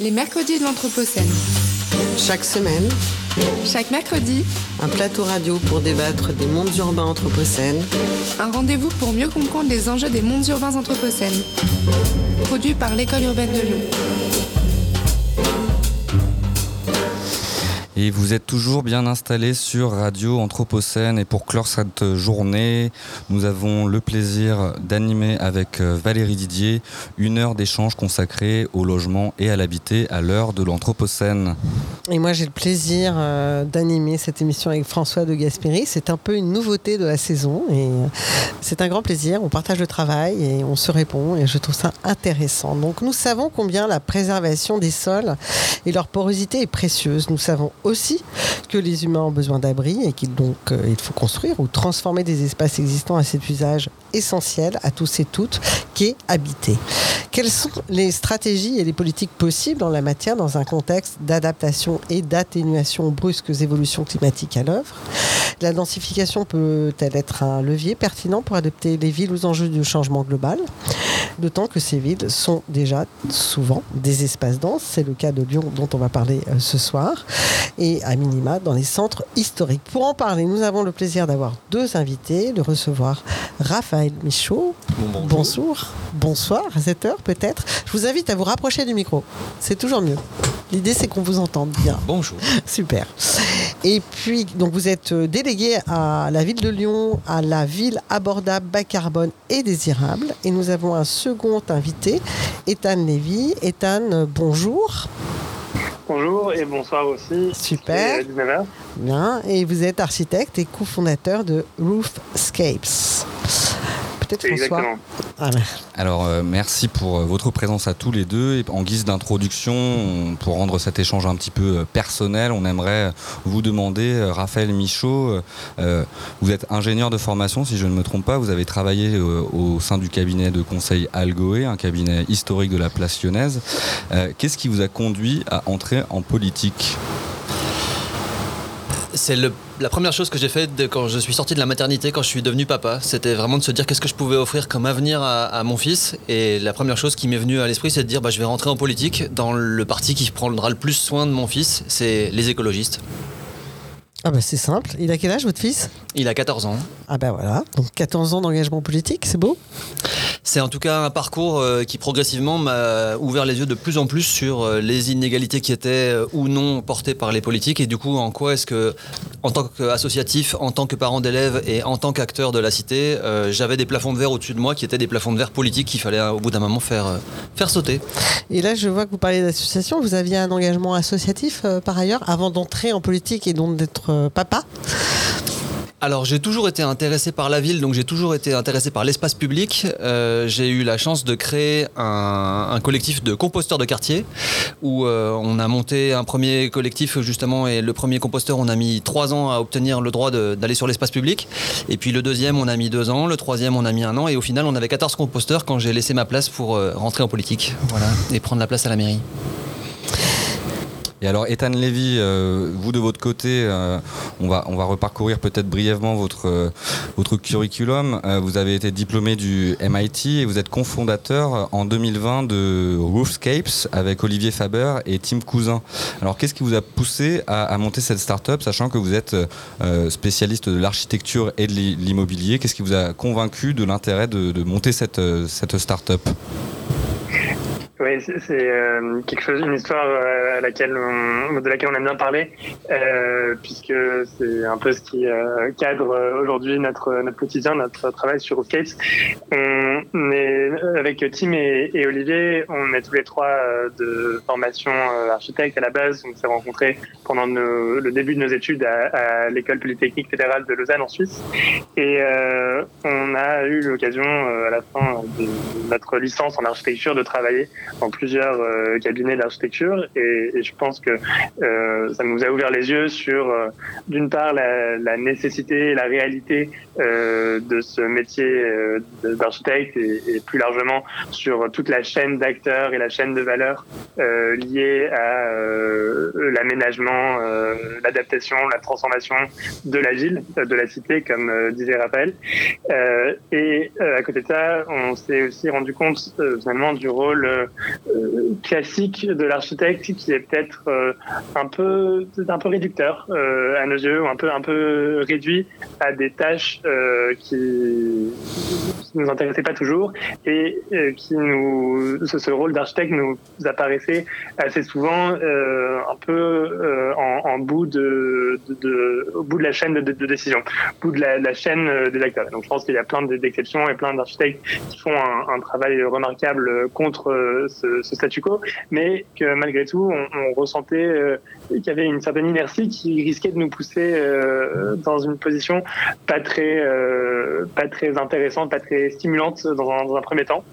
Les mercredis de l'Anthropocène. Chaque semaine, Chaque mercredi, un plateau radio pour débattre des mondes urbains anthropocènes, un rendez-vous pour mieux comprendre les enjeux des mondes urbains anthropocènes. Produit par l'École urbaine de Lyon. Et vous êtes toujours bien installés sur Radio Anthropocène. Et pour clore cette journée, nous avons le plaisir d'animer avec euh, Valérie Didier une heure d'échange consacrée au logement et à l'habité à l'heure de l'Anthropocène. Et moi, j'ai le plaisir euh, d'animer cette émission avec François de Gasperi. C'est un peu une nouveauté de la saison et euh, c'est un grand plaisir. On partage le travail et on se répond et je trouve ça intéressant. Donc, nous savons combien la préservation des sols et leur porosité est précieuse. Nous savons que les humains ont besoin d'abri et qu'il donc euh, il faut construire ou transformer des espaces existants à cet usage essentiel à tous et toutes qui est habiter. Quelles sont les stratégies et les politiques possibles en la matière dans un contexte d'adaptation et d'atténuation aux brusques évolutions climatiques à l'œuvre? La densification peut-elle être un levier pertinent pour adapter les villes aux enjeux du changement global? D'autant que ces villes sont déjà souvent des espaces denses. C'est le cas de Lyon dont on va parler euh, ce soir. Et à minima dans les centres historiques. Pour en parler, nous avons le plaisir d'avoir deux invités, de recevoir Raphaël Michaud. Bonjour. Bonsoir, à cette heure peut-être. Je vous invite à vous rapprocher du micro. C'est toujours mieux. L'idée c'est qu'on vous entende bien. Bonjour. Super. Et puis, donc vous êtes euh, délégué à la ville de Lyon, à la ville abordable, bas carbone et désirable. Et nous avons un second invité, Ethan Lévy. Ethan, euh, bonjour. Bonjour et bonsoir aussi. Super. C'est 19h. Bien. Et vous êtes architecte et cofondateur de Roofscapes. François. Ah, Alors euh, merci pour euh, votre présence à tous les deux. Et en guise d'introduction, on- pour rendre cet échange un petit peu euh, personnel, on aimerait vous demander, Raphaël Michaud, euh, vous êtes ingénieur de formation, si je ne me trompe pas. Vous avez travaillé euh, au sein du cabinet de conseil Algoé, un cabinet historique de la place lyonnaise. Euh, Qu'est-ce qui vous a conduit à entrer en politique? C'est la première chose que j'ai faite quand je suis sorti de la maternité, quand je suis devenu papa. C'était vraiment de se dire qu'est-ce que je pouvais offrir comme avenir à, à mon fils. Et la première chose qui m'est venue à l'esprit, c'est de dire bah, je vais rentrer en politique dans le parti qui prendra le plus soin de mon fils, c'est les écologistes. Ah ben, c'est simple. Il a quel âge votre fils? Il a 14 ans. Ah ben voilà. Donc 14 ans d'engagement politique, c'est beau? C'est en tout cas un parcours euh, qui progressivement m'a ouvert les yeux de plus en plus sur euh, les inégalités qui étaient euh, ou non portées par les politiques et du coup en quoi est-ce que en tant qu'associatif, en tant que parent d'élèves et en tant qu'acteur de la cité, j'avais des plafonds de verre au-dessus de moi qui étaient des plafonds de verre politiques qu'il fallait au bout d'un moment faire, faire sauter. Et là, je vois que vous parlez d'association. Vous aviez un engagement associatif par ailleurs avant d'entrer en politique et donc d'être euh, papa. Alors j'ai toujours été intéressé par la ville, donc j'ai toujours été intéressé par l'espace public. Euh, j'ai eu la chance de créer un, collectif de composteurs de quartier où euh, on a monté un premier collectif justement et le premier composteur on a mis trois ans à obtenir le droit d'aller sur l'espace public et puis le deuxième on a mis deux ans, le troisième on a mis un an et au final on avait 14 composteurs quand j'ai laissé ma place pour rentrer en politique et prendre la place à la mairie. Et alors, Ethan Lévy, euh, vous de votre côté, euh, on, va, on va reparcourir peut-être brièvement votre, euh, votre curriculum. Vous avez été diplômé du MIT et vous êtes cofondateur en 2020 de Roofscapes avec Olivier Faber et Tim Cousin. Alors, qu'est-ce qui vous a poussé à, monter cette start-up, sachant que vous êtes spécialiste de l'architecture et de l'i- l'immobilier? Qu'est-ce qui vous a convaincu de l'intérêt de, monter cette, cette start-up? Oui, c'est euh, quelque chose, une histoire euh, à laquelle on- de laquelle on aime bien parler, euh, puisque c'est un peu ce qui euh, cadre euh, aujourd'hui notre notre quotidien, notre travail sur Roofscapes. On est avec Tim et, Olivier, on est tous les trois de formation architecte à la base. On s'est rencontrés pendant nos- le début de nos études à, à l'école polytechnique fédérale de Lausanne en Suisse, et on a eu l'occasion à la fin de notre licence en architecture de travailler dans plusieurs euh, cabinets d'architecture et, je pense que euh, ça nous a ouvert les yeux sur euh, d'une part la, nécessité et la réalité de ce métier d'architecte et, plus largement sur toute la chaîne d'acteurs et la chaîne de valeur liée à l'aménagement, l'adaptation, la transformation de la ville, de la cité, comme disait Raphaël. Et à côté de ça, on s'est aussi rendu compte finalement du rôle classique de l'architecte qui est peut-être un peu un peu réducteur à nos yeux, un peu un peu réduit à des tâches qui, qui nous intéressaient pas toujours et qui nous ce, rôle d'architecte nous apparaissait assez souvent un peu en, bout de, au bout de la chaîne de, décision, au bout de la, chaîne des acteurs. Donc je pense qu'il y a plein d'exceptions et plein d'architectes qui font un, travail remarquable contre ce, statu quo, mais que malgré tout, on, ressentait euh, qu'il y avait une certaine inertie qui risquait de nous pousser euh, dans une position pas très, euh, pas très intéressante, pas très stimulante dans un, premier temps.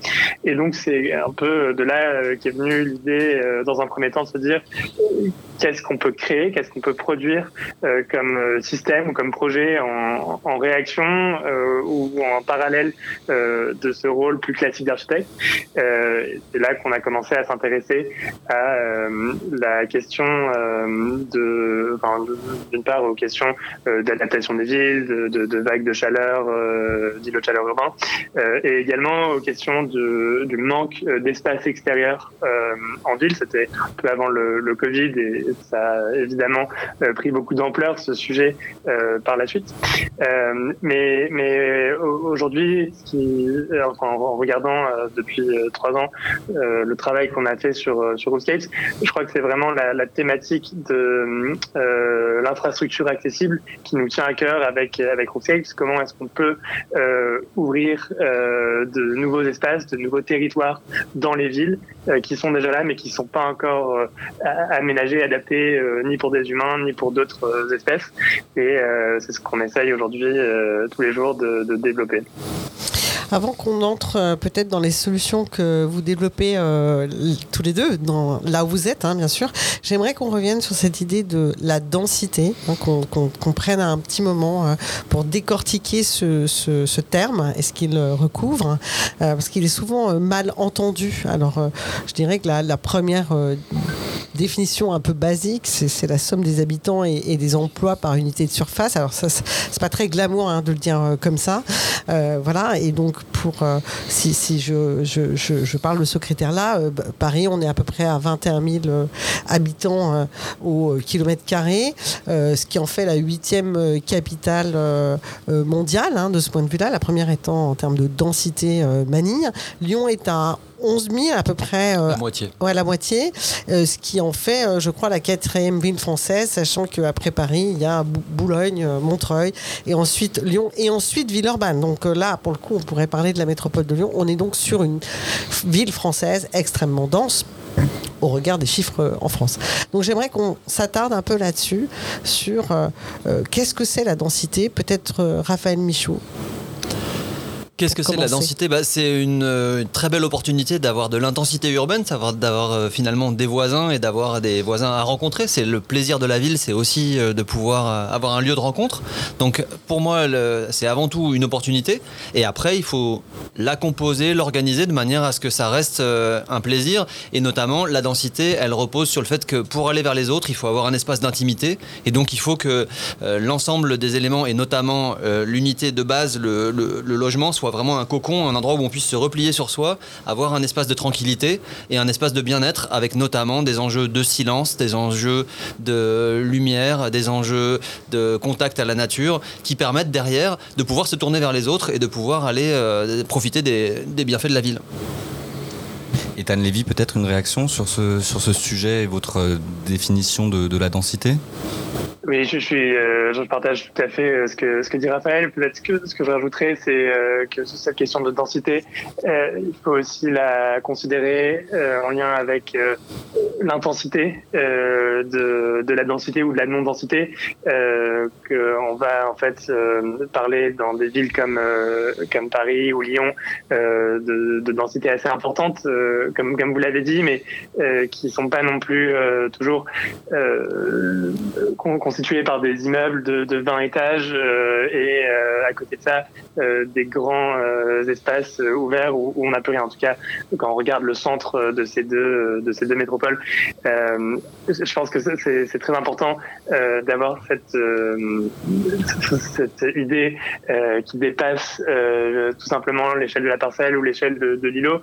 Et donc c'est un peu de là qu'est venue l'idée, dans un premier temps, de se dire qu'est-ce qu'on peut créer, qu'est-ce qu'on peut produire comme système ou comme projet en, en réaction ou en parallèle euh, de ce rôle plus classique d'architecte. c'est là qu'on a commencé à s'intéresser à la question d'une part aux questions d'adaptation des villes, de, vagues de chaleur, d'îlots de chaleur urbains, et également aux questions du manque d'espace extérieur en ville. C'était un peu avant le, Covid et ça a évidemment euh, pris beaucoup d'ampleur ce sujet euh, par la suite. Euh, mais mais aujourd'hui, enfin, en regardant depuis trois ans le travail qu'on a fait sur sur Roofscapes, je crois que c'est vraiment la, thématique de l'infrastructure accessible qui nous tient à cœur avec avec Roofscapes. Comment est-ce qu'on peut ouvrir de nouveaux espaces, de nouveaux territoires dans les villes qui sont déjà là, mais qui sont pas encore aménagés, adaptés euh, ni pour des humains ni pour d'autres euh, espèces. Et euh, c'est ce qu'on essaye aujourd'hui tous les jours de développer. Good. Avant qu'on entre peut-être dans les solutions que vous développez euh, tous les deux, dans, là où vous êtes, hein, bien sûr, j'aimerais qu'on revienne sur cette idée de la densité, hein, qu'on qu qu prenne un petit moment euh, pour décortiquer ce, ce, ce terme et ce qu'il recouvre, euh, parce qu'il est souvent mal entendu. Alors, je dirais que la, la première définition un peu basique, c'est la somme des habitants et, et, des emplois par unité de surface. Alors ça, c'est pas très glamour hein, de le dire euh, comme ça. Euh, voilà. Et donc pour euh, si, je, parle de ce critère-là, euh, Paris, on est à peu près à 21 000 habitants au kilomètre carré, ce qui en fait la huitième capitale mondiale hein, de ce point de vue-là. La première étant en termes de densité Manille. Lyon est à 11 000 à peu près. Euh, la moitié. Ouais, la moitié. Euh, ce qui en fait, euh, je crois, la quatrième ville française, sachant qu'après Paris, il y a Boulogne, Montreuil, et ensuite Lyon, et ensuite Villeurbanne. Donc là, pour le coup, on pourrait parler de la métropole de Lyon. On est donc sur une ville française extrêmement dense au regard des chiffres en France. Donc j'aimerais qu'on s'attarde un peu là-dessus, sur euh, qu'est-ce que c'est la densité? Peut-être Raphaël Michaud. Qu'est-ce que c'est la densité bah, C'est une, euh, une, très belle opportunité d'avoir de l'intensité urbaine, d'avoir euh, finalement des voisins et d'avoir des voisins à rencontrer. C'est le plaisir de la ville, c'est aussi euh, de pouvoir avoir un lieu de rencontre. Donc pour moi, c'est avant tout une opportunité. Et après, il faut la composer, l'organiser de manière à ce que ça reste un plaisir. Et notamment, la densité, elle repose sur le fait que pour aller vers les autres, il faut avoir un espace d'intimité. Et donc il faut que l'ensemble des éléments, et notamment l'unité de base, le, le, le logement, soit vraiment un cocon, un endroit où on puisse se replier sur soi, avoir un espace de tranquillité et un espace de bien-être avec notamment des enjeux de silence, des enjeux de lumière, des enjeux de contact à la nature qui permettent derrière de pouvoir se tourner vers les autres et de pouvoir aller euh, profiter des, bienfaits de la ville. Ethan Lévy, peut-être une réaction sur ce, sur ce sujet et votre euh, définition de la densité? Oui, je, suis, euh, je partage tout à fait euh, ce que ce que dit Raphaël. Peut-être que ce que je rajouterais, c'est euh, que cette question de densité, euh, il faut aussi la considérer euh, en lien avec euh, l'intensité de, de la densité ou de la non-densité. que on va en fait parler dans des villes comme comme Paris ou Lyon de, de, densité assez importante, comme comme vous l'avez dit, mais qui sont pas non plus toujours constitués par des immeubles de, de 20 étages euh, et euh, à côté de ça euh, des grands espaces ouverts où, on n'a plus rien. En tout cas, quand on regarde le centre de ces deux de ces deux métropoles, je pense que c'est très important d'avoir cette, cette idée qui dépasse tout simplement l'échelle de la parcelle ou l'échelle de, l'îlot,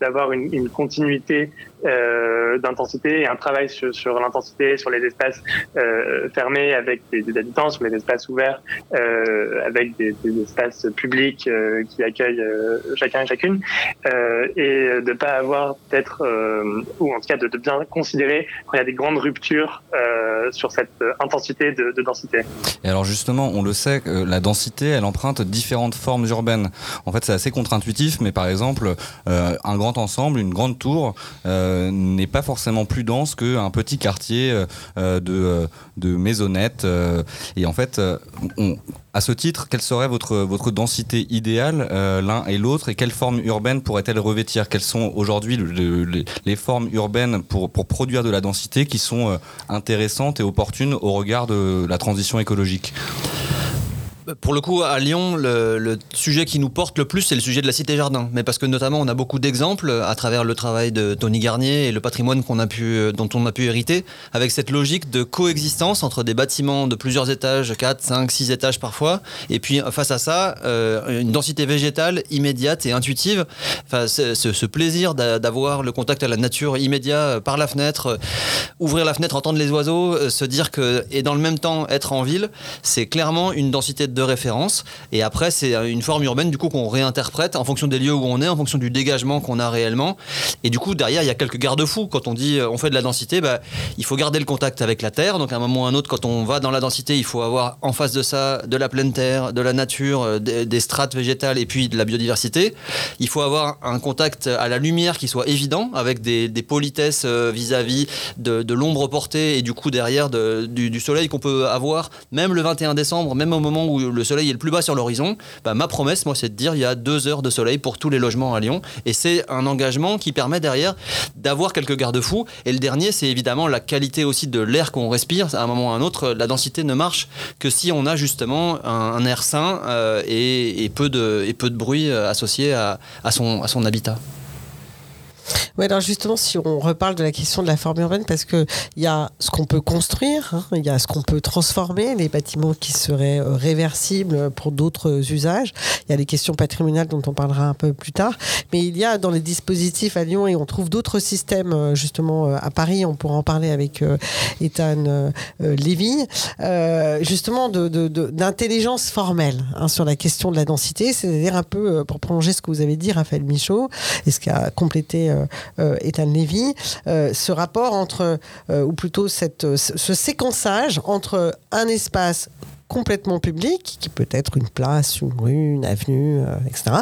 d'avoir une, continuité euh, d'intensité et un travail sur, sur l'intensité, sur les espaces euh, fermés avec des, habitants, sur les espaces ouverts euh, avec des, des, espaces publics euh, qui accueillent euh, chacun et chacune, euh, et de pas avoir peut-être, ou en tout cas de, de, bien considérer quand il y a des grandes ruptures sur cette intensité de, de, densité. Et alors justement, on le sait, la densité, elle emprunte différentes formes urbaines. En fait, c'est assez contre-intuitif, mais par exemple, un grand ensemble, une grande tour, euh, n'est pas forcément plus dense qu'un petit quartier euh, de, euh, de maisonnettes. et en fait, on, à ce titre, quelle serait votre, votre densité idéale l'un et l'autre et quelle forme urbaine pourrait-elle revêtir? Quelles sont aujourd'hui les formes urbaines pour, pour produire de la densité qui sont intéressantes et opportunes au regard de la transition écologique? Pour le coup, à Lyon, le, sujet qui nous porte le plus, c'est le sujet de la cité-jardin. Mais parce que notamment, on a beaucoup d'exemples à travers le travail de Tony Garnier et le patrimoine pu, dont on a pu hériter, avec cette logique de coexistence entre des bâtiments de plusieurs étages, 4, 5, 6 étages parfois, et puis face à ça, euh, une densité végétale immédiate et intuitive. Enfin, ce, ce plaisir d'avoir le contact à la nature immédiat par la fenêtre, ouvrir la fenêtre, entendre les oiseaux, euh, se dire que, et dans le même temps être en ville, c'est clairement une densité de de référence. Et après, c'est une forme urbaine du coup qu'on réinterprète en fonction des lieux où on est, en fonction du dégagement qu'on a réellement. Et du coup, derrière, il y a quelques garde-fous. Quand on dit euh, on fait de la densité, bah, il faut garder le contact avec la terre. Donc à un moment ou à un autre, quand on va dans la densité, il faut avoir en face de ça de la pleine terre, de la nature, euh, des, strates végétales et puis de la biodiversité. Il faut avoir un contact à la lumière qui soit évident, avec des, politesses euh, vis-à-vis de, l'ombre portée et du coup derrière du, du soleil qu'on peut avoir, même le 21 décembre, même au moment où le soleil est le plus bas sur l'horizon, bah, ma promesse, moi, c'est de dire il y a deux heures de soleil pour tous les logements à Lyon. Et c'est un engagement qui permet derrière d'avoir quelques garde-fous. Et le dernier, c'est évidemment la qualité aussi de l'air qu'on respire. À un moment ou à un autre, la densité ne marche que si on a justement un, air sain euh, et, peu de, bruit euh, associé à son habitat. Oui, alors justement, si on reparle de la question de la forme urbaine, parce qu'il y a ce qu'on peut construire, hein, il y a ce qu'on peut transformer, les bâtiments qui seraient euh, réversibles pour d'autres usages. Il y a les questions patrimoniales dont on parlera un peu plus tard. Mais il y a dans les dispositifs à Lyon, et on trouve d'autres systèmes euh, justement euh, à Paris, on pourra en parler avec Ethan Lévy, justement d'intelligence de, formelle hein, sur la question de la densité, c'est-à-dire un peu, pour prolonger ce que vous avez dit, Raphaël Michaud, et ce qu'a complété euh, Ethan Levy, euh, ce rapport entre, euh, ou plutôt ce séquençage entre un espace complètement public, qui peut être une place, une rue, une avenue, euh, etc.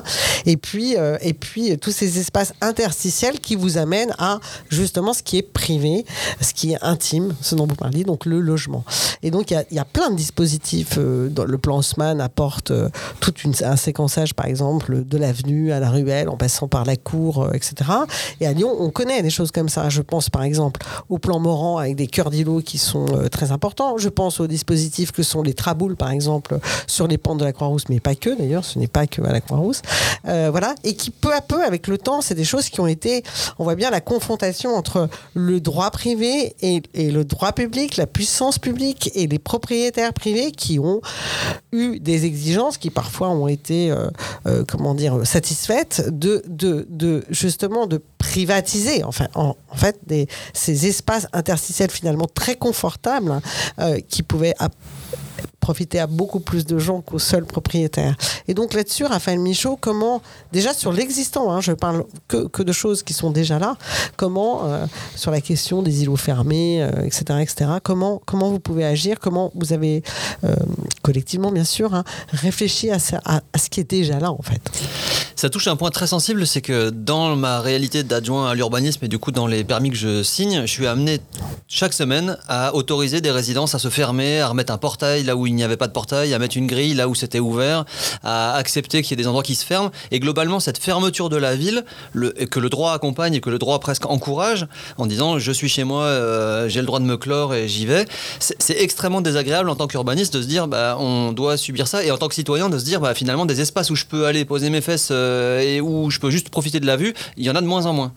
Et puis, euh, et puis tous ces espaces interstitiels qui vous amènent à justement ce qui est privé, ce qui est intime, ce dont vous parliez, donc le logement. Et donc il y, a plein de dispositifs. Euh, le plan Haussmann apporte tout un séquençage, par exemple, de l'avenue à la ruelle, en passant par la cour, etc. Et à Lyon, on connaît des choses comme ça. Je pense par exemple au plan Morand avec des cœurs d'îlots qui sont très importants. Je pense aux dispositifs que sont les travaux boule, par exemple, sur les pentes de la Croix-Rousse, mais pas que d'ailleurs, ce n'est pas que à la Croix-Rousse. Euh, voilà, et qui peu à peu, avec le temps, c'est des choses qui ont été, on voit bien la confrontation entre le droit privé et, le droit public, la puissance publique et les propriétaires privés qui ont eu des exigences qui parfois ont été, euh, euh, comment dire, satisfaites de, de, de justement de privatiser, enfin, en, fait, ces espaces interstitiels finalement très confortables hein, qui pouvaient profiter à beaucoup plus de gens qu'aux seuls propriétaires. Et donc là-dessus, Raphaël Michaud, comment, déjà sur l'existant, hein, je parle que, que, de choses qui sont déjà là, comment, euh, sur la question des îlots fermés, etc., euh, etc., comment, comment vous pouvez agir, comment vous avez, euh, collectivement bien sûr, hein, réfléchi à, à, à ce qui est déjà là en fait ça touche un point très sensible, c'est que dans ma réalité d'adjoint à l'urbanisme et du coup dans les permis que je signe, je suis amené chaque semaine à autoriser des résidences à se fermer, à remettre un portail là où il n'y avait pas de portail, à mettre une grille là où c'était ouvert, à accepter qu'il y ait des endroits qui se ferment. Et globalement, cette fermeture de la ville, le, que le droit accompagne et que le droit presque encourage, en disant je suis chez moi, euh, j'ai le droit de me clore et j'y vais, c'est extrêmement désagréable en tant qu'urbaniste de se dire bah, on doit subir ça et en tant que citoyen de se dire bah, finalement des espaces où je peux aller poser mes fesses euh, et où je peux juste profiter de la vue, il y en a de moins en moins.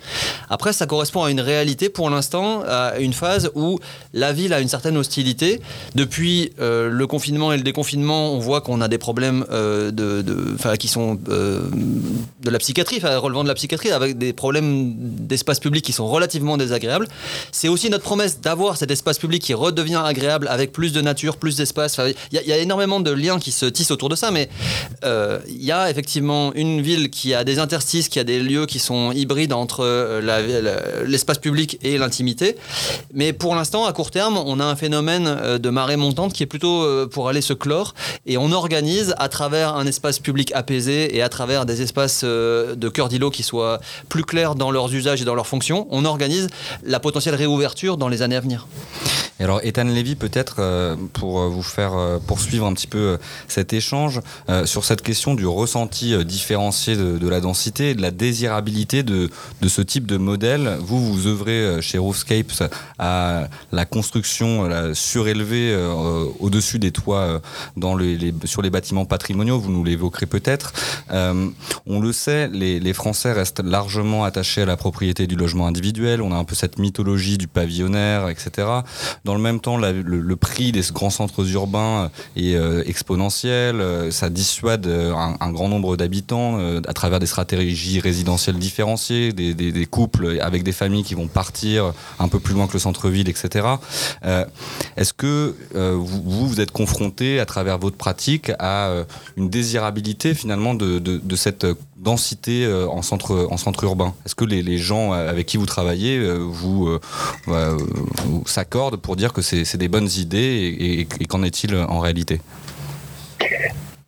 Après, ça correspond à une réalité pour l'instant, à une phase où la ville a une certaine hostilité. Depuis euh, le confinement et le déconfinement, on voit qu'on a des problèmes euh, de, de qui sont euh, de la psychiatrie, relevant de la psychiatrie, avec des problèmes d'espace public qui sont relativement désagréables. C'est aussi notre promesse d'avoir cet espace public qui redevient agréable avec plus de nature, plus d'espace. Il y, a énormément de liens qui se tissent autour de ça, mais il y a effectivement une ville qui a des interstices, qui a des lieux qui sont hybrides entre l'espace public et l'intimité. Mais pour l'instant, à court terme, on a un phénomène euh, de marée montante qui est plutôt euh, pour aller se clore et on organise à travers un espace public apaisé et à travers des espaces euh, de cœur d'îlot qui soient plus clairs dans leurs usages et dans leurs fonctions, on organise la potentielle réouverture dans les années à venir. Et alors, Ethan Levy, peut-être euh, pour euh, vous faire euh, poursuivre un petit peu cet échange sur cette question du ressenti différencié de, la densité et de la désirabilité de, de ce type de modèle. Vous, vous œuvrez chez Roofscapes à la construction surélevée au-dessus des toits les, sur les bâtiments patrimoniaux. Vous nous l'évoquerez peut-être. on le sait, les, Français restent largement attachés à la propriété du logement individuel. On a un peu cette mythologie du pavillonnaire, etc. Dans le même temps, le, prix des grands centres urbains est euh, exponentiel. Euh, ça dissuade euh, un, grand nombre d'habitants à travers des stratégies résidentielles différenciées, des, couples avec des familles qui vont partir un peu plus loin que le centre-ville, etc. Est-ce que vous, vous êtes confronté à travers votre pratique à une désirabilité finalement de, de cette densité euh, en centre, en centre urbain. Est-ce que les, gens avec qui vous travaillez euh, vous, euh, s'accordent pour dire que c'est des bonnes idées et qu'en est-il en réalité?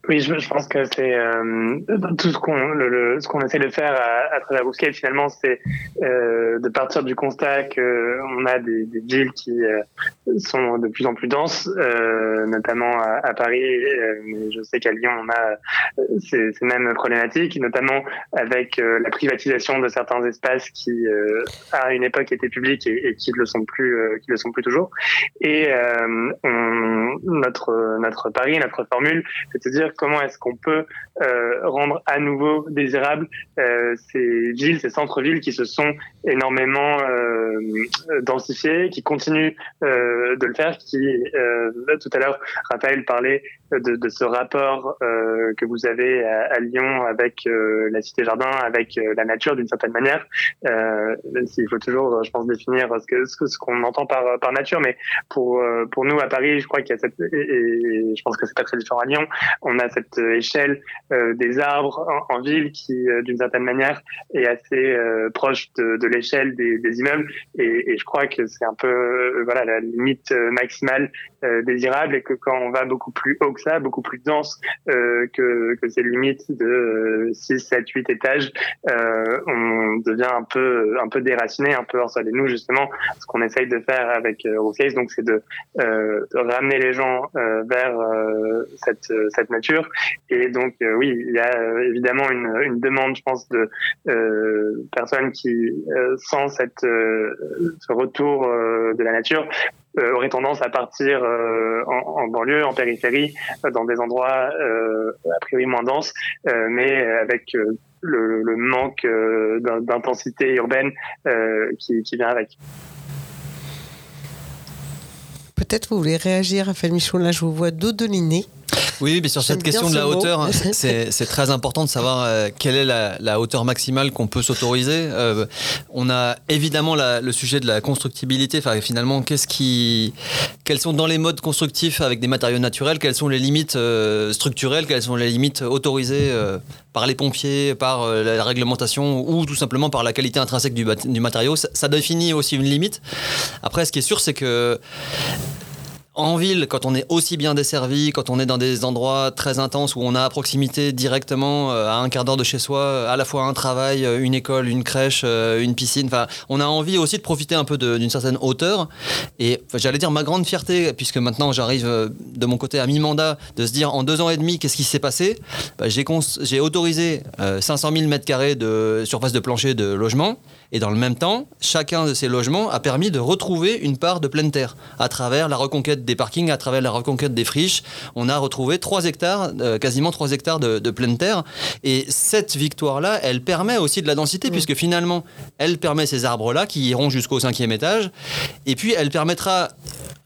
Oui, je, je pense que c'est euh, tout ce qu'on ce qu'on essaie de faire à, à travers Bousquet, finalement, c'est euh, de partir du constat que on a des, des villes qui euh, sont de plus en plus denses, euh, notamment à, à Paris. Euh, mais je sais qu'à Lyon, on a ces, ces, mêmes problématiques, notamment avec la privatisation de certains espaces qui, à une époque, étaient publics et, et qui ne le sont plus, qui le sont plus toujours. Et on, notre notre pari, notre formule, c'est de dire comment est-ce qu'on peut euh, rendre à nouveau désirables euh, ces villes, ces centres-villes qui se sont énormément euh, densifiés, qui continuent de le faire, qui tout à l'heure Raphaël parlait de, de ce rapport que vous avez à, Lyon avec la cité jardin, avec la nature d'une certaine manière, même s'il faut toujours, je pense, définir ce que ce qu'on entend par par nature, mais pour pour nous à Paris, je crois qu'il y a cette et, je pense que c'est pas très différent à Lyon, on a cette échelle euh, des arbres en, ville qui, euh, d'une certaine manière, est assez euh, proche de, de l'échelle des, des, immeubles. Et, et, je crois que c'est un peu voilà la limite maximale désirable et que quand on va beaucoup plus haut ça, beaucoup plus dense que, que ces limites de 6, 7, 8 étages, on devient un peu un peu déraciné, un peu hors sol. Et nous, justement, ce qu'on essaye de faire avec Roofcase, donc c'est de, de, ramener les gens vers cette, cette nature et donc, euh, oui, il y a euh, évidemment une, une, demande, je pense, de euh, personnes qui, sans cette, ce retour de la nature, auraient tendance à partir en, en, banlieue, en périphérie, dans des endroits a priori moins denses, mais avec le, manque d'intensité urbaine qui, vient avec. Peut-être vous voulez réagir, Raphaël Michon, là je vous vois dodoliner. Oui, mais sur cette question de la hauteur, c'est très important de savoir euh, quelle est la, hauteur maximale qu'on peut s'autoriser. Euh, on a évidemment le sujet de la constructibilité. Enfin, finalement, qu'est-ce qui, quels sont dans les modes constructifs avec des matériaux naturels, quelles sont les limites euh, structurelles, quelles sont les limites autorisées par les pompiers, par la réglementation ou tout simplement par la qualité intrinsèque du, du matériau. Ça, ça définit aussi une limite. Après, ce qui est sûr, c'est que en ville, quand on est aussi bien desservi, quand on est dans des endroits très intenses où on a à proximité directement, euh, à un quart d'heure de chez soi, à la fois un travail, euh, une école, une crèche, euh, une piscine, enfin, on a envie aussi de profiter un peu d'une certaine hauteur. Et j'allais dire ma grande fierté, puisque maintenant j'arrive de mon côté à mi-mandat, de se dire en deux ans et demi, qu'est-ce qui s'est passé? Bah, J'ai autorisé 500 000 mètres carrés de surface de plancher de logement Et dans le même temps, chacun de ces logements a permis de retrouver une part de pleine terre à travers la reconquête des parkings, à travers la reconquête des friches. On a retrouvé 3 hectares, euh, quasiment 3 hectares de, de, pleine terre. Et cette victoire-là, elle permet aussi de la densité, puisque finalement, elle permet ces arbres-là qui iront jusqu'au cinquième étage. Et puis, elle permettra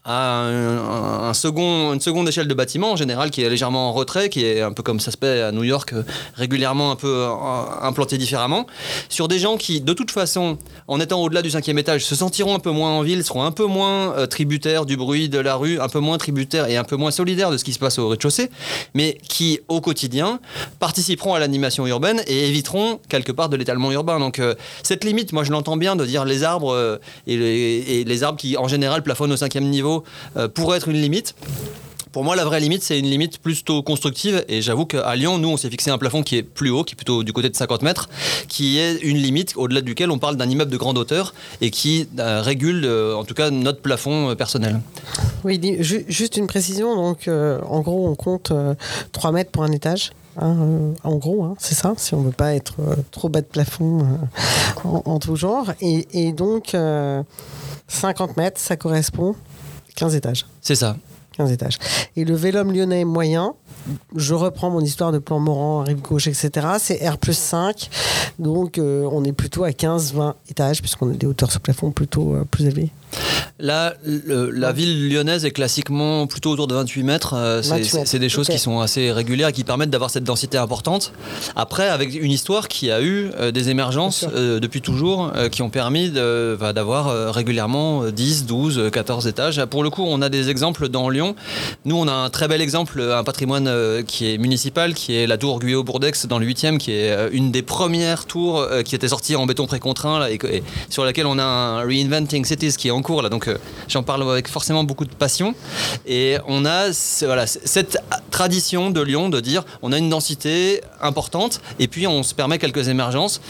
à un, second, une seconde échelle de bâtiment en général qui est légèrement en retrait, qui est un peu comme ça se fait à New York, euh, régulièrement un peu euh, implanté différemment, sur des gens qui, de toute façon, en étant au-delà du cinquième étage, se sentiront un peu moins en ville, seront un peu moins euh, tributaires du bruit de la rue, un peu moins tributaires et un peu moins solidaires de ce qui se passe au rez-de-chaussée, mais qui, au quotidien, participeront à l'animation urbaine et éviteront quelque part de l'étalement urbain. Donc cette limite, moi je l'entends bien de dire les arbres et les, et les arbres qui en général plafonnent au cinquième niveau euh, pourrait être une limite. Pour moi, la vraie limite, c'est une limite plutôt constructive. Et j'avoue qu'à Lyon, nous, on s'est fixé un plafond qui est plus haut, qui est plutôt du côté de 50 mètres, qui est une limite au-delà duquel on parle d'un immeuble de grande hauteur et qui euh, régule, euh, en tout cas, notre plafond personnel. Oui, juste une précision. Donc, en gros, on compte 3 mètres pour un étage. Hein, en gros, hein, c'est ça, si on ne veut pas être trop bas de plafond en, tout genre. Et donc, 50 mètres, ça correspond 15 étages. C'est ça. 15 étages. Et le Vélum lyonnais moyen, je reprends mon histoire de plan Moran, rive gauche, etc. C'est R plus 5. Donc, euh, on est plutôt à 15-20 étages, puisqu'on a des hauteurs sous plafond plutôt euh, plus élevées. Là, la ville lyonnaise est classiquement plutôt autour de 28 mètres. Euh, c'est des choses qui sont assez régulières et qui permettent d'avoir cette densité importante. Après, avec une histoire qui a eu euh, des émergences euh, depuis toujours, qui ont permis d'avoir régulièrement 10, 12, 14 étages. Pour le coup, on a des exemples dans Lyon. Nous, on a un très bel exemple, un patrimoine qui est municipal, qui est la tour Guyot-Bourdex dans le 8e, qui est une des premières tours qui était sortie en béton précontraint et, et, sur laquelle on a un Reinventing Cities qui est en cours là, donc euh, j'en parle avec forcément beaucoup de passion. Et on a voilà, cette tradition de Lyon de dire on a une densité importante et puis on se permet quelques émergences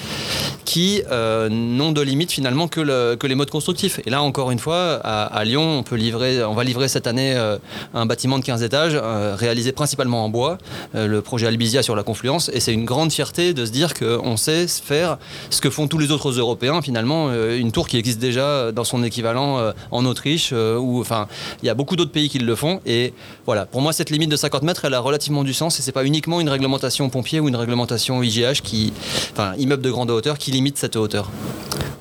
qui euh, n'ont de limite finalement que, le, que, les modes constructifs. Et là encore une fois, à, Lyon, on, peut livrer, on va livrer cette année euh, un bâtiment de 15 étages réalisé principalement en bois, le projet Albizia sur la Confluence. Et c'est une grande fierté de se dire qu'on sait faire ce que font tous les autres Européens finalement, une tour qui existe déjà dans son équivalent euh, en Autriche, euh, ou enfin, il y a beaucoup d'autres pays qui le font. Et voilà, pour moi, cette limite de 50 mètres, elle a relativement du sens et c'est pas uniquement une réglementation pompier ou une réglementation IGH qui, enfin, immeuble de grande hauteur qui limite cette hauteur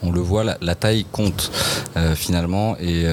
on le voit, la, taille compte euh, finalement. Et,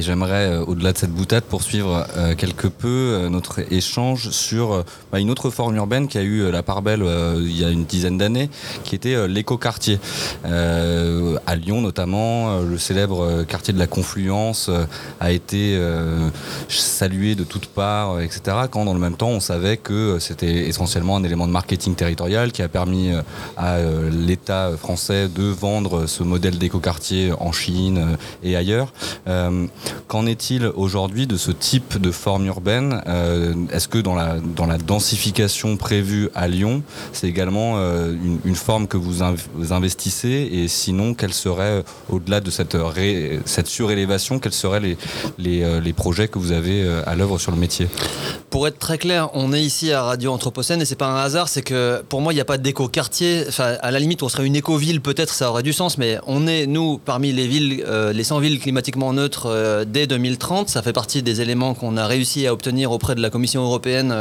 j'aimerais, au-delà de cette boutade, poursuivre quelque peu notre échange sur bah, une autre forme urbaine qui a eu la part belle il y a une dizaine d'années, qui était l'écoquartier. à Lyon notamment, le célèbre quartier de la Confluence euh, a été euh, salué de toutes parts, euh, etc. Quand dans le même temps, on savait que c'était essentiellement un élément de marketing territorial qui a permis à l'État français de vendre ce modèle d'écoquartier en Chine et ailleurs. Qu'en est-il aujourd'hui de ce type de forme urbaine? Est-ce que dans la, dans la densification prévue à Lyon, c'est également une, forme que vous, investissez? Et sinon, quelle serait, au-delà de cette ré cette surélévation, quels seraient les, les, euh, projets que vous avez euh, à l'œuvre sur le métier Pour être très clair, on est ici à Radio Anthropocène et c'est pas un hasard, c'est que pour moi, il n'y a pas d'éco-quartier. Enfin, à la limite, on serait une éco-ville, peut-être ça aurait du sens, mais on est, nous, parmi les villes, euh, les 100 villes climatiquement neutres dès 2030. Ça fait partie des éléments qu'on a réussi à obtenir auprès de la Commission européenne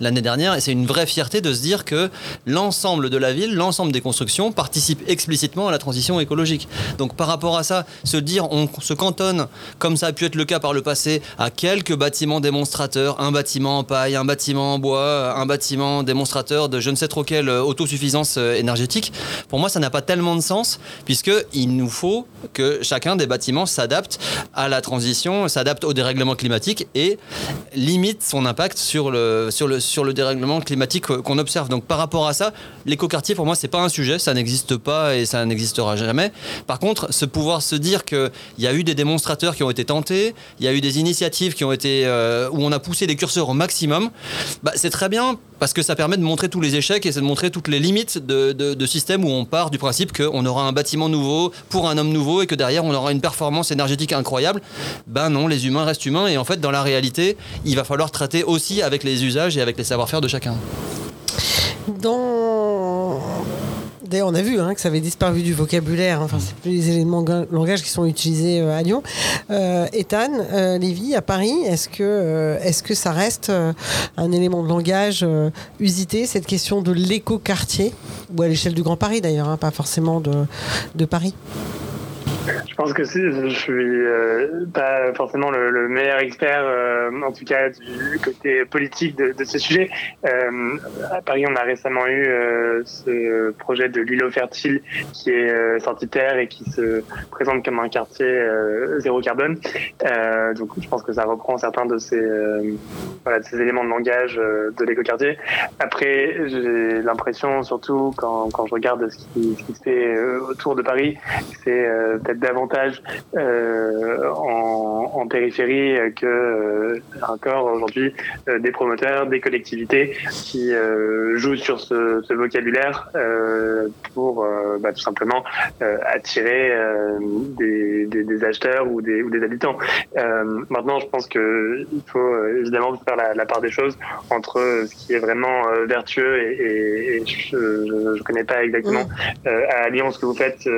l'année dernière. Et c'est une vraie fierté de se dire que l'ensemble de la ville, l'ensemble des constructions participent explicitement à la transition écologique. Donc par rapport à ça, se dire on se cantonne, comme ça a pu être le cas par le passé, à quelques bâtiments démonstrateurs, un bâtiment en paille, un bâtiment en bois, un bâtiment démonstrateur de je ne sais trop quelle euh, autosuffisance euh, énergétique. Pour moi, ça n'a pas tellement de sens, puisqu'il nous faut que chacun des bâtiments s'adapte à la transition, s'adapte au dérèglement climatique et limite son impact sur le, sur le, sur le dérèglement climatique qu'on observe. Donc par rapport à ça, l'écoquartier, pour moi, c'est pas un sujet, ça n'existe pas et ça n'existera jamais. Par contre, ce pouvoir se dire qu'il y a eu des démonstrateurs qui ont été tentés, il y a eu des initiatives qui ont été euh, où on a poussé les curseurs au maximum. Bah, c'est très bien parce que ça permet de montrer tous les échecs et c'est de montrer toutes les limites de, de, systèmes où on part du principe qu'on aura un bâtiment nouveau pour un homme nouveau et que derrière on aura une performance énergétique incroyable. Ben non, les humains restent humains et en fait dans la réalité, il va falloir traiter aussi avec les usages et avec les savoir-faire de chacun. D'ailleurs, on a vu hein, que ça avait disparu du vocabulaire. Enfin, c'est plus les éléments de langage qui sont utilisés euh, à Lyon. Euh, Ethan, euh, Lévy, à Paris, est-ce que, euh, ça reste un élément de langage usité, cette question de l'éco-quartier? Ou à l'échelle du Grand Paris d'ailleurs, hein, pas forcément de Paris Je pense que c'est- je suis euh, pas forcément le, le meilleur expert, euh, en tout cas du côté politique de, de ce sujet. Euh, à Paris, on a récemment eu ce projet de l'îlot fertile qui est sorti terre et qui se présente comme un quartier zéro carbone. Donc, je pense que ça reprend certains de ces, éléments de langage de l'écoquartier. Après, j'ai l'impression, surtout quand, je regarde ce qui, ce qui se fait autour de Paris, c'est peut-être davantage euh, en, en périphérie que euh, encore aujourd'hui euh, des promoteurs, des collectivités qui jouent sur ce, ce vocabulaire pour bah, tout simplement attirer des, des, des acheteurs ou des, ou des habitants. Maintenant, je pense que il faut évidemment faire la, la part des choses entre ce qui est vraiment vertueux et, et, et je, je connais pas exactement euh, à Lyon ce que vous faites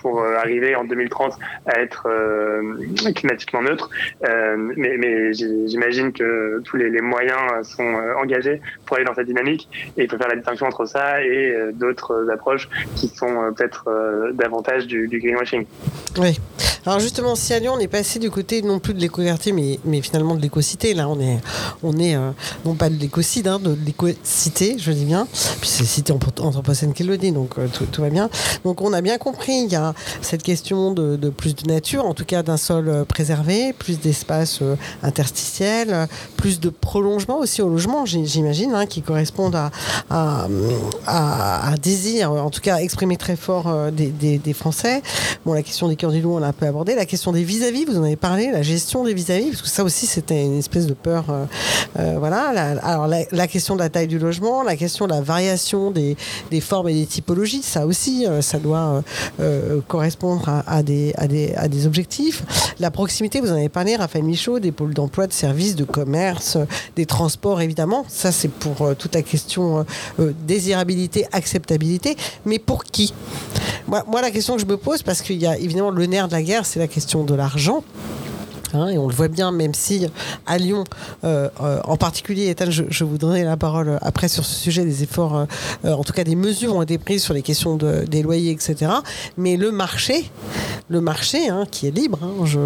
pour euh, en 2030 à être euh, climatiquement neutre. Euh, mais j'imagine que tous les, moyens sont euh, engagés pour aller dans cette dynamique et il faut faire la distinction entre ça et d'autres approches qui sont peut-être davantage du, du greenwashing. Oui. Alors justement, si à Lyon, on est passé du côté non plus de l'éco-quartier, mais, mais finalement de l'éco-cité, là, on est, euh, non pas de l'écocide, hein, de l'éco-cité, je dis bien. Puis c'est cité anthropocène qui le dit, donc euh, tout, va bien. Donc on a bien compris, il y a cette question de, plus de nature, en tout cas d'un sol euh, préservé, plus d'espace interstitiel, plus de prolongement aussi au logement, j'imagine, hein, qui correspondent à, à, à- à désir, en tout cas exprimé très fort des Français. Bon, la question des cœurs du loup, on l'a un peu abordé. La question des vis-à-vis, vous en avez parlé, la gestion des vis-à-vis, parce que ça aussi, c'était une espèce de peur. euh, euh, voilà. La- alors, la, question de la taille du logement, la question de la variation des, des formes et des typologies, ça aussi, euh, ça doit correspondre à, à des, à, des, à des objectifs. La proximité, vous en avez parlé, Raphaël Michaud, des pôles d'emploi, de services, de commerce, des transports, évidemment. Ça, c'est pour toute la question désirabilité, acceptabilité. Mais pour qui? Moi, moi, la question que je me pose, parce qu'il y a évidemment le nerf de la guerre, c'est la question de l'argent. Hein, et on le voit bien, même si à Lyon, euh, euh, en particulier, Ethan, je, je vous donnerai la parole après sur ce sujet, des efforts, euh, en tout cas des mesures ont été prises sur les questions de, des loyers, etc. Mais le marché, le marché hein, qui est libre, hein, je,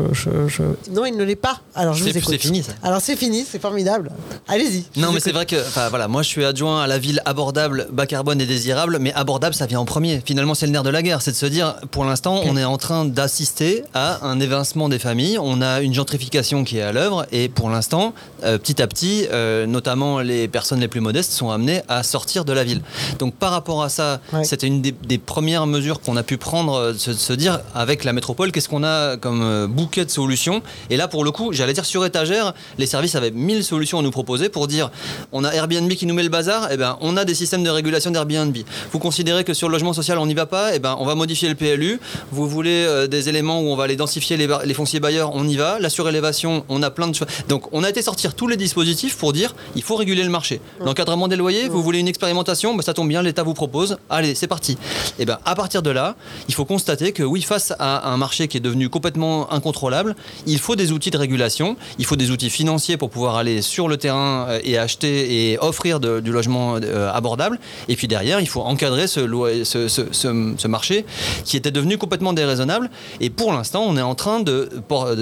non, il ne l'est pas. Alors je C'est- vous écoute. c'est fini, ça. Alors c'est fini, c'est formidable. Allez-y. Non, mais c'est vrai que, voilà, moi je suis adjoint à la ville abordable, bas carbone et désirable, mais abordable ça vient en premier. Finalement, c'est le nerf de la guerre, c'est de se dire, pour l'instant, on est en train d'assister à un évincement des familles. On a une gentrification qui est à l'œuvre, et pour l'instant, euh, petit à petit, euh, notamment les personnes les plus modestes sont amenées à sortir de la ville. Donc par rapport à ça, Ouais. c'était une des, des premières mesures qu'on a pu prendre, euh, se, se dire avec la métropole, qu'est-ce qu'on a comme bouquet de solutions. Et là, pour le coup, j'allais dire sur étagère, les services avaient mille solutions à nous proposer pour dire, on a Airbnb qui nous met le bazar, et ben on a des systèmes de régulation d'Airbnb. Vous considérez que sur le logement social on n'y va pas, et ben on va modifier le PLU. Vous voulez euh, des éléments où on va aller densifier les, les fonciers bailleurs, on y va. La surélévation, on a plein de choses. Donc on a été sortir tous les dispositifs pour dire, il faut réguler le marché. L'encadrement des loyers, vous voulez une expérimentation, ben, ça tombe bien, l'État vous propose. Allez, c'est parti. Et ben à partir de là, il faut constater que oui, face à un marché qui est devenu complètement incontrôlable, il faut des outils de régulation, il faut des outils financiers pour pouvoir aller sur le terrain euh, et acheter et offrir de- du logement euh, abordable. Et puis derrière, il faut encadrer ce, loi- ce, ce- ce- ce marché qui était devenu complètement déraisonnable. Et pour l'instant, on est en train de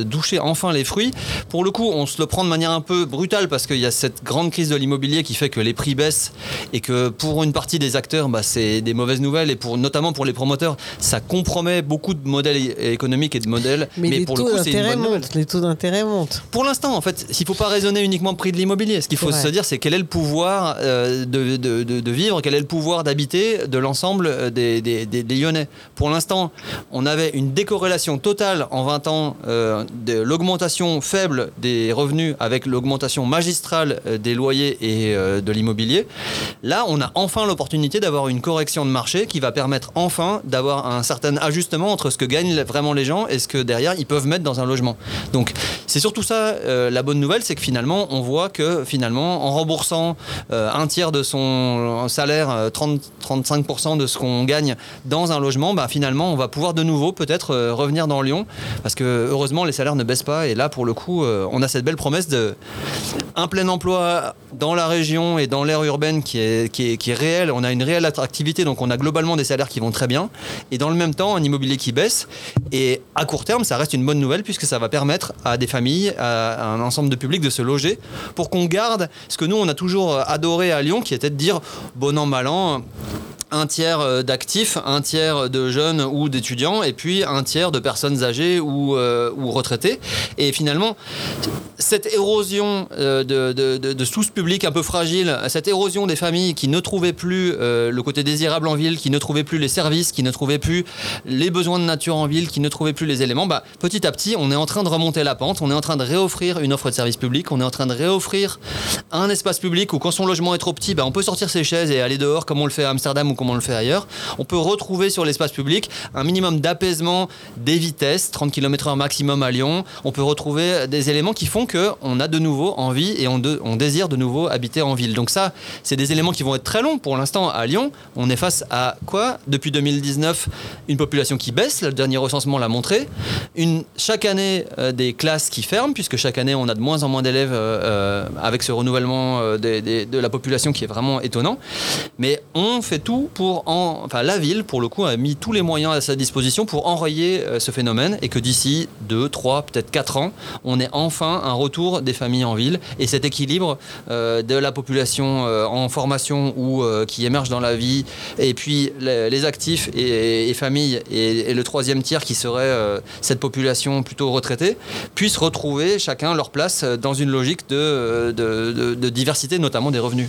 doucher enfin les fruits. Pour le coup, on se le prend de manière un peu brutale parce qu'il y a cette grande crise de l'immobilier qui fait que les prix baissent et que pour une partie des acteurs, bah, c'est des mauvaises nouvelles et pour, notamment pour les promoteurs, ça compromet beaucoup de modèles économiques et de modèles. Mais, les pour le taux coup, c'est une d'intérêt bonne nouvelle. montent. Les taux d'intérêt montent. Pour l'instant, en fait, il ne faut pas raisonner uniquement prix de l'immobilier. Ce qu'il faut se dire, c'est quel est le pouvoir euh, de, de- de- de vivre, quel est le pouvoir d'habiter de l'ensemble euh, des, des- des- des Lyonnais. Pour l'instant, on avait une décorrélation totale en 20 ans euh, de l'augmentation faible des revenus avec l'augmentation magistrale euh, des loyers et euh, de l'immobilier, là, on a enfin l'opportunité d'avoir une correction de marché qui va permettre enfin d'avoir un certain ajustement entre ce que gagnent vraiment les gens et ce que derrière ils peuvent mettre dans un logement. Donc, c'est surtout ça la bonne nouvelle, c'est que finalement, on voit que finalement, en remboursant un tiers de son salaire, 30-35% de ce qu'on gagne dans un logement, bah, finalement, on va pouvoir de nouveau peut-être revenir dans Lyon parce que heureusement les salaires ne baissent et là pour le coup euh, on a cette belle promesse de un plein emploi dans la région et dans l'aire urbaine qui est, qui, est, qui est réel, on a une réelle attractivité donc on a globalement des salaires qui vont très bien. Et dans le même temps un immobilier qui baisse. Et à court terme ça reste une bonne nouvelle puisque ça va permettre à des familles, à un ensemble de publics de se loger pour qu'on garde ce que nous on a toujours adoré à Lyon qui était de dire bon an mal an un tiers euh, d'actifs, un tiers de jeunes ou d'étudiants, et puis un tiers de personnes âgées ou, euh, retraitées. Et finalement, cette érosion euh, de, de, de, de, sous public un peu fragile, cette érosion des familles qui ne trouvaient plus le côté désirable en ville, qui ne trouvaient plus les services, qui ne trouvaient plus les besoins de nature en ville, qui ne trouvaient plus les éléments, bah, petit à petit, on est en train de remonter la pente, on est en train de réoffrir une offre de service public, on est en train de réoffrir un espace public où quand son logement est trop petit, bah, on peut sortir ses chaises et aller dehors comme on le fait à Amsterdam ou comme on le fait ailleurs. On peut retrouver sur l'espace public un minimum d'apaisement des vitesses, 30 km/h maximum à Lyon. On peut retrouver des éléments qui font qu'on a de nouveau envie et on, on désire de nouveau habiter en ville. Donc ça, c'est des éléments qui vont être très longs. Pour l'instant, à Lyon, on est face à quoi? Depuis 2019, une population qui baisse, le dernier recensement l'a montré. Chaque année, euh, des classes qui ferment, puisque chaque année, on a de moins en moins d'élèves euh, euh, avec ce renouvellement de la population qui est vraiment étonnant. Mais on fait tout pour enfin la ville pour le coup a mis tous les moyens à sa disposition pour enrayer euh, ce phénomène et que d'ici 2, 3, peut-être 4 ans, on ait enfin un retour des familles en ville et cet équilibre euh, de la population euh, en formation ou qui émerge dans la vie et puis les, actifs et, familles et, le troisième tiers qui serait cette population plutôt retraitée puissent retrouver chacun leur place dans une logique de, diversité, notamment des revenus.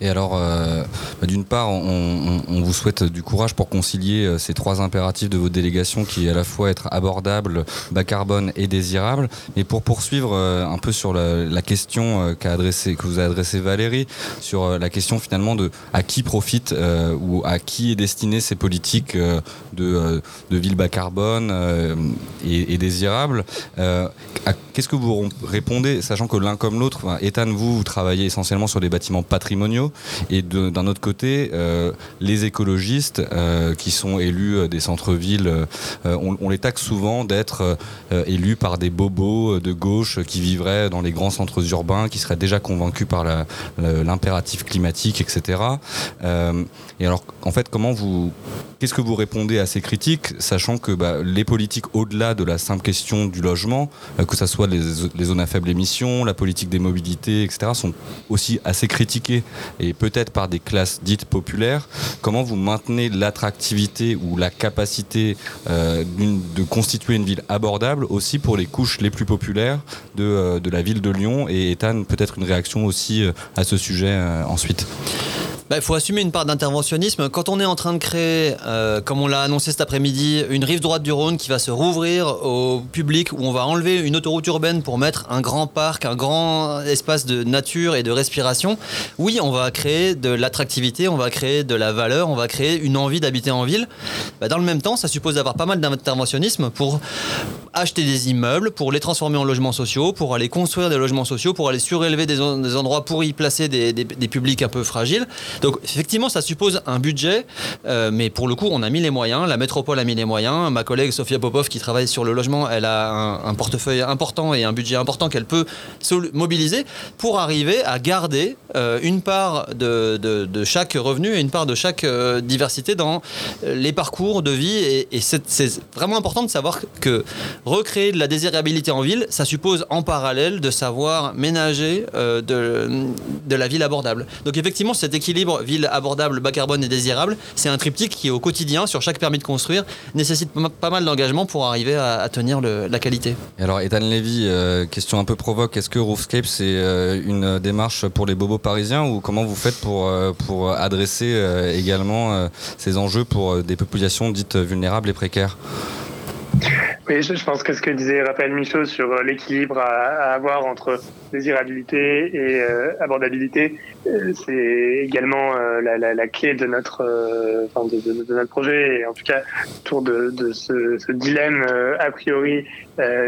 Et alors, bah, d'une part, on vous souhaite du courage pour concilier euh, ces trois impératifs de votre délégation qui est à la fois être abordable, bas carbone et désirable. Mais pour poursuivre euh, un peu sur la, question euh, que vous a adressé Valérie, sur la question finalement de à qui profite ou à qui est destiné ces politiques de, de ville bas carbone et, désirable. Qu'est-ce que vous répondez, sachant que l'un comme l'autre, Ethan, vous, vous travaillez essentiellement sur des bâtiments patrimoniaux et d'un autre côté, les écologistes euh, qui sont élus euh, des centres-villes, euh, on, les taxe souvent d'être élus par des bobos de gauche qui vivraient dans les grands centres urbains, qui seraient déjà convaincus par l'impératif climatique, etc. et alors, en fait, comment vous, qu'est-ce que vous répondez à ces critiques, sachant que bah, les politiques au-delà de la simple question du logement, que ce soit les, zones à faible émission, la politique des mobilités, etc., sont aussi assez critiquées et peut-être par des classes dites populaires. Comment vous maintenez l'attractivité ou la capacité euh, de constituer une ville abordable aussi pour les couches les plus populaires de, euh, la ville de Lyon Et Ethan, peut-être une réaction aussi euh, à ce sujet ensuite? Bah, il faut assumer une part d'interventionnisme. Quand on est en train de créer, euh, comme on l'a annoncé cet après-midi, une rive droite du Rhône qui va se rouvrir au public, où on va enlever une autoroute urbaine pour mettre un grand parc, un grand espace de nature et de respiration, oui, on va créer de l'attractivité, on va créer de la valeur, on va créer une envie d'habiter en ville. Bah, dans le même temps, ça suppose d'avoir pas mal d'interventionnisme pour acheter des immeubles, pour les transformer en logements sociaux, pour aller construire des logements sociaux, pour aller surélever des, endroits pour y placer des publics un peu fragiles. Donc effectivement, ça suppose un budget, euh, mais pour le coup, on a mis les moyens. La métropole a mis les moyens. Ma collègue Sofia Popov, qui travaille sur le logement, elle a un, portefeuille important et un budget important qu'elle peut mobiliser pour arriver à garder euh, une part de, chaque revenu et une part de chaque euh, diversité dans les parcours de vie. Et, c'est vraiment important de savoir que recréer de la désirabilité en ville, ça suppose en parallèle de savoir ménager de la ville abordable. Donc effectivement, cet équilibre ville abordable, bas carbone et désirable, c'est un triptyque qui au quotidien, sur chaque permis de construire, nécessite pas mal d'engagement pour arriver à, tenir la qualité. alors Ethan Lévy, euh, question un peu provoque, est-ce que Roofscape c'est euh, une démarche pour les bobos parisiens ou comment vous faites pour, euh, pour adresser également ces enjeux pour des populations dites vulnérables et précaires? Oui, je, pense que ce que disait Raphaël Michaud sur euh, l'équilibre à, avoir entre désirabilité et euh, abordabilité, euh, c'est également la, clé de notre, de, notre projet. Et en tout cas autour de, ce, dilemme a priori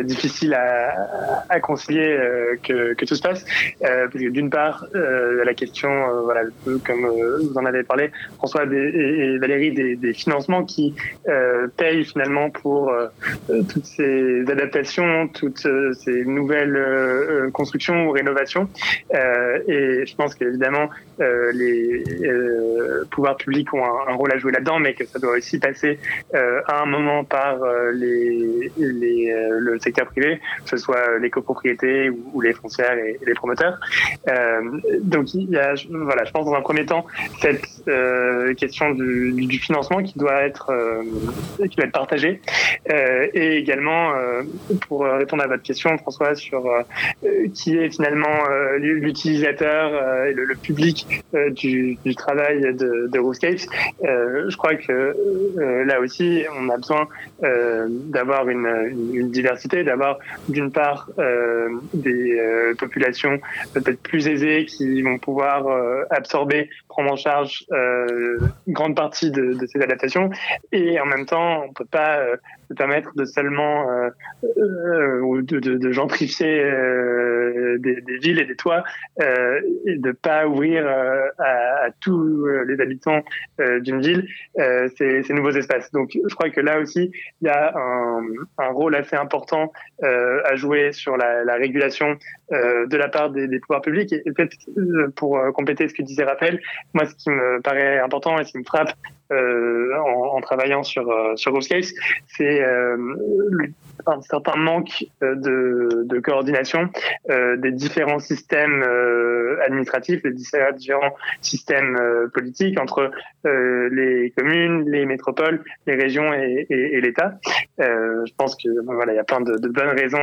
difficile à, concilier que, tout se passe. parce que d'une part, la question, voilà, comme vous en avez parlé, François et, Valérie, des, des, financements qui payent finalement pour toutes ces adaptations, toutes euh, ces nouvelles euh, euh, constructions ou rénovations. et je pense qu'évidemment, les pouvoirs publics ont un, rôle à jouer là-dedans, mais que ça doit aussi passer à un moment par les, les, le secteur privé, que ce soit les copropriétés ou, les foncières et, les promoteurs. donc y a, voilà, je pense dans un premier temps cette question du, financement qui doit être qui doit être partagée et également, euh, pour répondre à votre question, François, sur euh, qui est finalement euh, l'utilisateur et le, public du, travail de, de je crois que là aussi, on a besoin d'avoir une, une, d'avoir d'une part des populations peut-être plus aisées qui vont pouvoir absorber, prendre en charge une grande partie de, ces adaptations, et en même temps, on peut pas se permettre de seulement euh, euh, de, gentrifier euh, des, villes et des toits euh, et de pas ouvrir à, tous les habitants d'une ville ces, ces, nouveaux espaces. Donc je crois que là aussi il y a un, un rôle assez important à jouer sur la, la régulation de la part des, des pouvoirs publics et, peut-être pour compléter ce que disait Raphaël, moi ce qui me paraît important et ce qui me frappe euh, en, en, travaillant sur sur Ghostcase, c'est euh, un certain manque euh, de, de coordination euh, des différents systèmes euh, administratifs, des différents systèmes politiques entre les communes, les métropoles, les régions et, et, et l'État. je pense que voilà, il y a plein de, de bonnes raisons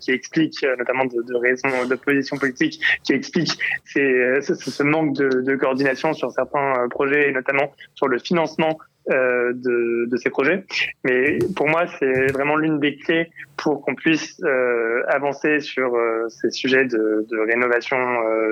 qui expliquent, notamment de, de raisons d'opposition politique, qui expliquent ces, ce, manque de, de coordination sur certains projets, et notamment sur le financement euh, de, de, ces projets. Mais pour moi, c'est vraiment l'une des clés pour qu'on puisse euh, avancer sur euh, ces sujets de, de rénovation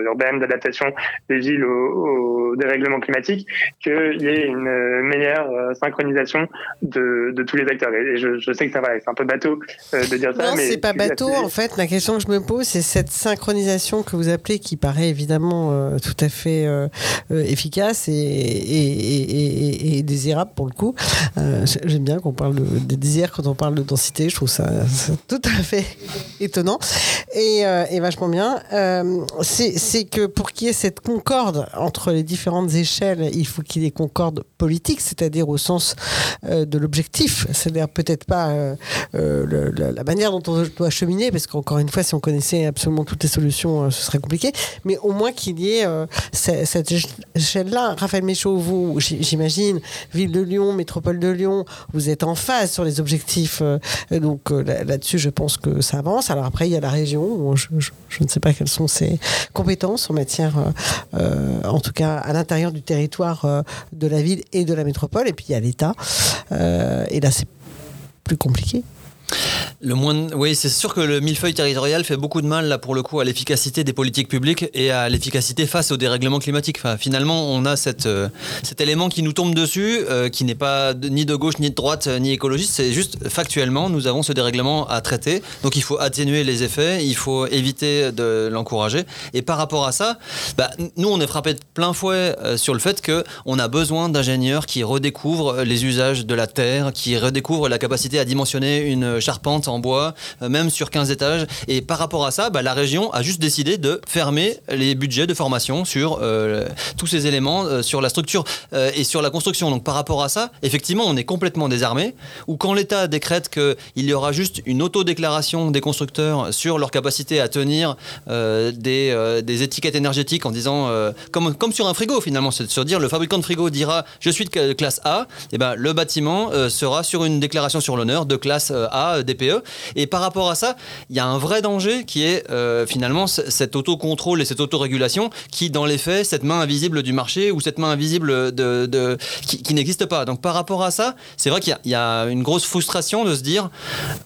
urbaine, d'adaptation des villes au, au, dérèglement climatique, qu'il y ait une meilleure synchronisation de, de, tous les acteurs. Et je, je sais que c'est un peu bateau de dire ça. Non, c'est pas bateau. En fait, la question que je me pose, c'est cette synchronisation que vous appelez, qui paraît évidemment tout à fait efficace et, et, et, et désirable pour le coup. Euh, j'aime bien qu'on parle de, des désirs quand on parle de densité. Je trouve ça, tout à fait étonnant et, euh, vachement bien. Euh, c'est que pour qu'il y ait cette concorde entre les différentes échelles, il faut qu'il y ait concorde politique, c'est-à-dire au sens de l'objectif. C'est-à-dire peut-être pas la manière dont on doit cheminer, parce qu'encore une fois, si on connaissait absolument toutes les solutions, ce serait compliqué. Mais au moins qu'il y ait cette échelle-là. Raphaël Méchaud, vous, j'imagine, ville de Lyon, métropole de Lyon, vous êtes en phase sur les objectifs. Euh, donc euh, là-dessus, je pense que ça avance. Alors après, il y a la région. Je, ne sais pas quelles sont ses compétences en matière, euh, en tout cas à l'intérieur du territoire de la ville et de la métropole. Et puis il y a l'État. et là, c'est plus compliqué. Oui, c'est sûr que le millefeuille territorial fait beaucoup de mal là pour le coup à l'efficacité des politiques publiques et à l'efficacité face au dérèglement climatique. Finalement, on a euh, cet élément qui nous tombe dessus, euh, qui n'est pas ni de gauche ni de droite ni écologiste. C'est juste factuellement, nous avons ce dérèglement à traiter. Donc, il faut atténuer les effets, il faut éviter de l'encourager. Et par rapport à ça, bah, nous, on est frappé de plein fouet euh, sur le fait que on a besoin d'ingénieurs qui redécouvrent les usages de la terre, qui redécouvrent la capacité à dimensionner une charpente en bois, euh, même sur 15 étages. Et par rapport à ça, bah, la région a juste décidé de fermer les budgets de formation sur euh, tous ces éléments, euh, sur la structure et sur la construction. Donc par rapport à ça, effectivement, on est complètement désarmé. Ou quand l'État décrète qu'il y aura juste une autodéclaration des constructeurs sur leur capacité à tenir des, étiquettes énergétiques en disant, comme, comme sur un frigo finalement, c'est de se dire le fabricant de frigo dira je suis de classe A, et ben le bâtiment sera sur une déclaration sur l'honneur de classe A DPE Et par rapport à ça, il y a un vrai danger qui est euh, finalement cet autocontrôle et cette autorégulation qui, dans les faits, cette main invisible du marché ou cette main invisible de, qui, n'existe pas. Donc par rapport à ça, c'est vrai qu'il y, a une grosse frustration de se dire,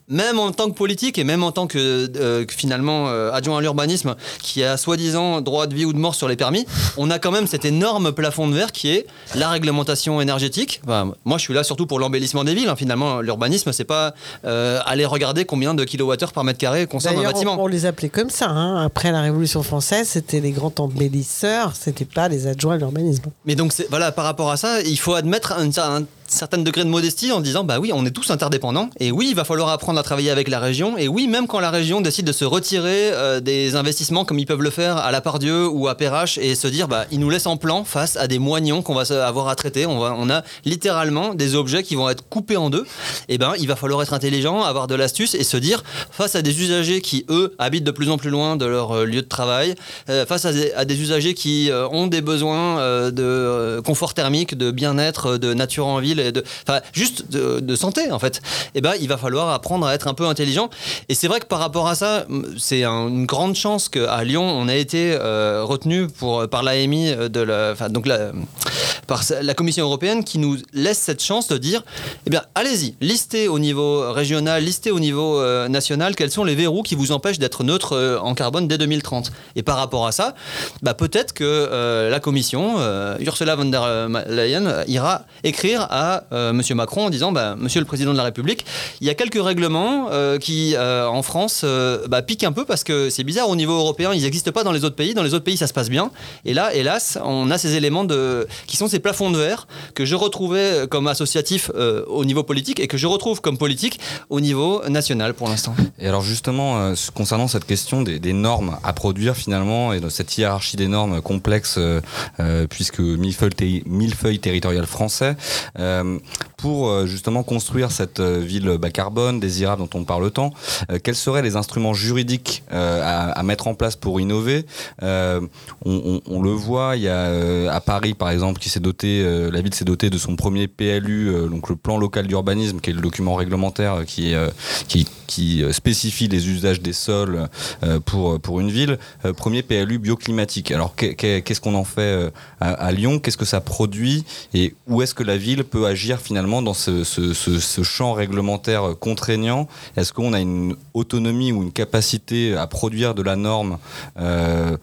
même en tant que politique et même en tant que, euh, finalement euh, adjoint à l'urbanisme qui a soi-disant droit de vie ou de mort sur les permis, on a quand même cet énorme plafond de verre qui est la réglementation énergétique. moi, je suis là surtout pour l'embellissement des villes. Hein. Finalement, l'urbanisme, c'est pas aller regarder combien de kilowattheures par mètre carré consomme un bâtiment. On, les appelait comme ça. Hein. Après la Révolution française, c'était les grands embellisseurs, c'était pas les adjoints à l'urbanisme. Mais donc, voilà, par rapport à ça, il faut admettre un, un certain degré de modestie en disant bah oui, on est tous interdépendants et oui, il va falloir apprendre à travailler avec la région et oui, même quand la région décide de se retirer euh, des investissements comme ils peuvent le faire à la Pardieu ou à Perrache et se dire bah ils nous laissent en plan face à des moignons qu'on va avoir à traiter. On, a littéralement des objets qui vont être coupés en deux. Et eh ben il va falloir être intelligent, avoir de l'astuce et se dire face à des usagers qui eux habitent de plus en plus loin de leur euh, lieu de travail, euh, face à des, usagers qui ont des besoins de confort thermique, de bien-être, de nature en ville juste de, santé en fait. Eh ben, il va falloir apprendre à être un peu intelligent. Et c'est vrai que par rapport à ça, c'est une grande chance qu'à Lyon, on a été euh, retenu pour par l'AMI de la, donc la, par la Commission européenne qui nous laisse cette chance de dire, eh bien, allez-y, listez au niveau régional, listez au niveau euh, national quels sont les verrous qui vous empêchent d'être neutre euh, en carbone dès 2030. Et par rapport à ça, bah, peut-être que la Commission, Ursula von der Leyen, ira écrire à euh, Monsieur Macron en disant bah, Monsieur le Président de la République, il y a quelques règlements euh, qui, euh, en France, bah, piquent un peu parce que c'est bizarre, au niveau européen, ils n'existent pas dans les autres pays. Dans les autres pays, ça se passe bien. Et là, hélas, on a ces éléments qui sont ces plafonds de verre que je retrouvais comme associatif au niveau politique et que je retrouve comme politique au niveau national pour l'instant. Et alors, justement, concernant cette question des, normes à produire finalement et de cette hiérarchie des normes complexe, puisque millefeuille, millefeuille territorial français, Um, pour euh, justement construire cette euh, ville bas carbone, désirable dont on parle tant, euh, quels seraient les instruments juridiques à, mettre en place pour innover? On, le voit, il y a à Paris par exemple qui s'est doté, la ville s'est dotée de son premier PLU, donc le plan local d'urbanisme, qui est le document réglementaire qui, qui, qui spécifie les usages des sols pour, pour une ville. Premier PLU bioclimatique. Alors qu'est-ce qu'on en fait à Lyon? Qu'est-ce que ça produit? Et où est-ce que la ville peut agir finalement dans ce, champ réglementaire contraignant Est-ce qu'on a une autonomie ou une capacité à produire de la norme euh,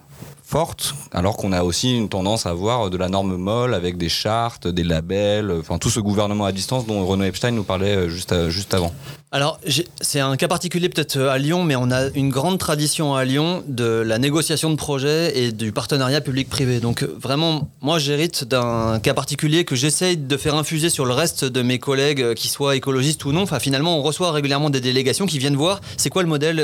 alors qu'on a aussi une tendance à avoir de la norme molle avec des chartes, des labels, enfin tout ce gouvernement à distance dont Renaud Epstein nous parlait euh, juste, euh, juste avant. Alors, c'est un cas particulier peut-être euh, à Lyon, mais on a une grande tradition à Lyon de la négociation de projets et du partenariat public-privé. Donc, vraiment, moi, j'hérite d'un cas particulier que j'essaye de faire infuser sur le reste de mes collègues, qui soient écologistes ou non. Enfin, finalement, on reçoit régulièrement des délégations qui viennent voir c'est quoi le modèle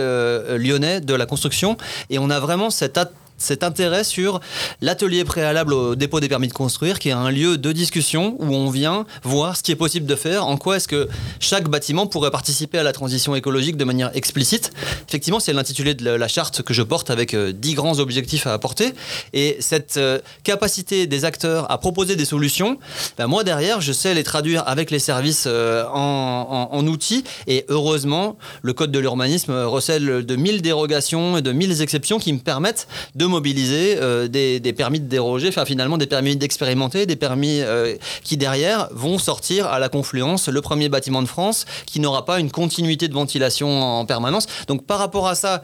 lyonnais de la construction. Et on a vraiment cette cet intérêt sur l'atelier préalable au dépôt des permis de construire, qui est un lieu de discussion où on vient voir ce qui est possible de faire, en quoi est-ce que chaque bâtiment pourrait participer à la transition écologique de manière explicite. Effectivement, c'est l'intitulé de la charte que je porte avec euh, dix grands objectifs à apporter. Et cette euh, capacité des acteurs à proposer des solutions, ben moi derrière, je sais les traduire avec les services euh, en, en, outils. Et heureusement, le Code de l'urbanisme recèle de mille dérogations et de mille exceptions qui me permettent de mobiliser euh, des, permis de déroger, enfin finalement des permis d'expérimenter, des permis euh, qui derrière vont sortir à la confluence le premier bâtiment de France qui n'aura pas une continuité de ventilation en permanence. Donc par rapport à ça,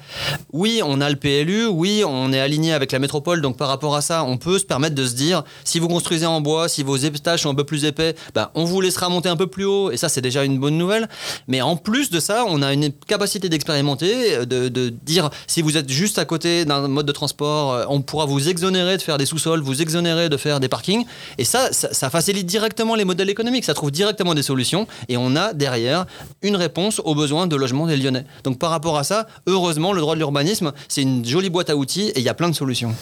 oui, on a le PLU, oui, on est aligné avec la métropole, donc par rapport à ça, on peut se permettre de se dire, si vous construisez en bois, si vos étages sont un peu plus épais, ben, on vous laissera monter un peu plus haut, et ça c'est déjà une bonne nouvelle. Mais en plus de ça, on a une capacité d'expérimenter, de, de dire, si vous êtes juste à côté d'un mode de transport, euh, on pourra vous exonérer de faire des sous-sols, vous exonérer de faire des parkings. Et ça, ça, facilite directement les modèles économiques, ça trouve directement des solutions. Et on a derrière une réponse aux besoins de logement des Lyonnais. Donc par rapport à ça, heureusement, le droit de l'urbanisme, c'est une jolie boîte à outils et il y a plein de solutions.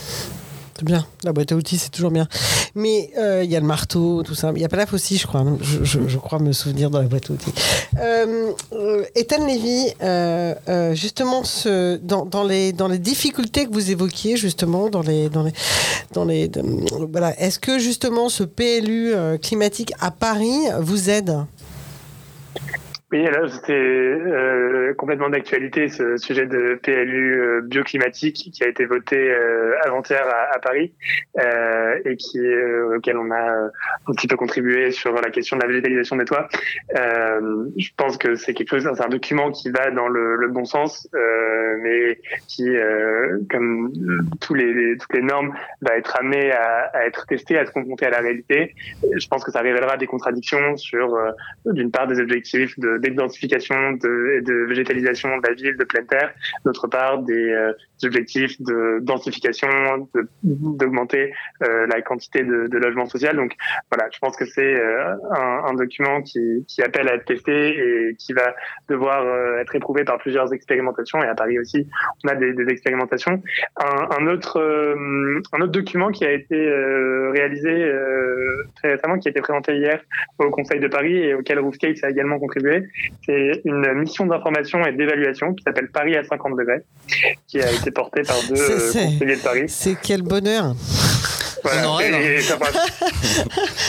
C'est bien, la boîte à outils, c'est toujours bien. Mais euh, il y a le marteau, tout ça. Il y a pas la aussi, je crois. Je, crois me souvenir dans la boîte à outils. Euh, euh Ethan Lévy, euh, justement, dans, les, dans les difficultés que vous évoquiez, justement, dans les. Dans les, dans les voilà. Est-ce que, justement, ce PLU climatique à Paris vous aide? Oui, alors c'était euh, complètement d'actualité ce sujet de PLU euh, bioclimatique qui a été voté euh, avant-hier à, Paris et qui auquel on a un petit peu contribué sur la question de la végétalisation des toits. je pense que c'est quelque chose, c'est un document qui va dans le, le bon sens, mais qui, comme tous les, toutes les normes, va être amené à, à, être testé, à se confronter à la réalité. Je pense que ça révélera des contradictions sur, d'une part, des objectifs de d'identification de, de végétalisation de la ville de pleine terre, d'autre part des, euh, objectifs de densification, d'augmenter euh, la quantité de, de logements sociaux. Donc voilà, je pense que c'est euh, un, un, document qui, qui, appelle à être testé et qui va devoir euh, être éprouvé par plusieurs expérimentations. Et à Paris aussi, on a des, des expérimentations. Un, un autre, un autre document qui a été réalisé très récemment, qui a été présenté hier au Conseil de Paris et auquel Roofscape a également contribué, c'est une mission d'information et d'évaluation qui s'appelle Paris à 50 degrés, qui a été portée par deux euh, conseillers de Paris. C'est quel bonheur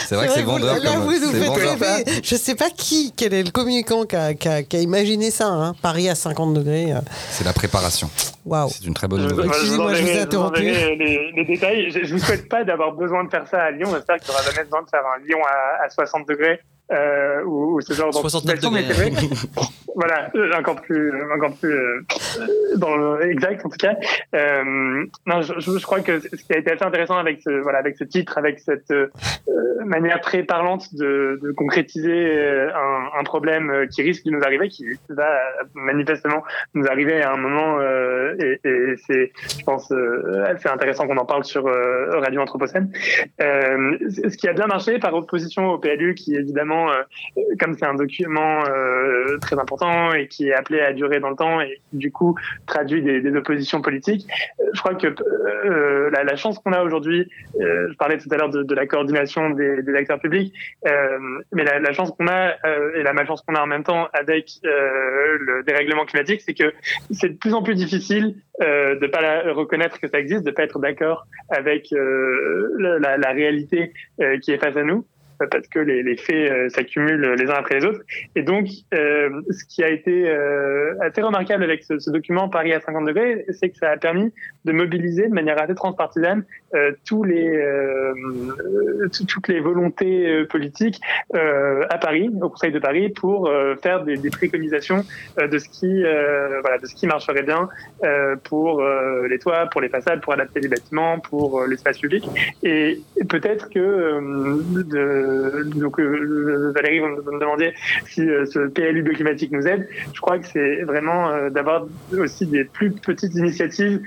c'est vrai que c'est vendeur. Là, vous nous faites Je sais pas qui, quel est le communicant qui a, qui a, qui a imaginé ça. Hein. Paris à 50 degrés. Euh. C'est la préparation. Waouh. C'est une très bonne nouvelle. Excusez-moi, je vous ai interrompu. Les, les, détails. Je ne vous souhaite pas d'avoir besoin de faire ça à Lyon. J'espère qu'il n'y aura jamais besoin de faire un Lyon à, à 60 degrés euh, ou, ou, ce genre d'anticipation, mais voilà, encore plus, encore plus euh, dans le, exact en tout cas. Euh, non, je, je, crois que ce qui a été assez intéressant avec ce, voilà, avec ce titre, avec cette euh, manière très parlante de, de concrétiser euh, un, un, problème qui risque de nous arriver, qui va manifestement nous arriver à un moment, et, et c'est, je pense, assez intéressant qu'on en parle sur Radio Anthropocène. ce qui a bien marché par opposition au PLU, qui évidemment euh, comme c'est un document euh, très important et qui est appelé à durer dans le temps et du coup traduit des, oppositions politiques, euh, je crois que la, chance qu'on a aujourd'hui, je parlais tout à l'heure de, la coordination des, acteurs publics, mais la, chance qu'on a et la malchance qu'on a en même temps avec le dérèglement climatique, c'est que c'est de plus en plus difficile de pas reconnaître que ça existe, de pas être d'accord avec la, réalité qui est face à nous parce que les, les faits euh, s'accumulent les uns après les autres. Et donc, euh, ce qui a été euh, assez remarquable avec ce, ce, document Paris à 50 degrés, c'est que ça a permis de mobiliser de manière assez transpartisane euh, tous les, euh, toutes les volontés politiques à Paris, au Conseil de Paris, pour faire des, des, préconisations de ce qui, voilà, de ce qui marcherait bien pour les toits, pour les façades, pour adapter les bâtiments, pour l'espace public. Et, peut-être que de donc euh, Valérie, vous me demandez si euh, ce PLU bioclimatique nous aide. Je crois que c'est vraiment d'avoir aussi des plus petites initiatives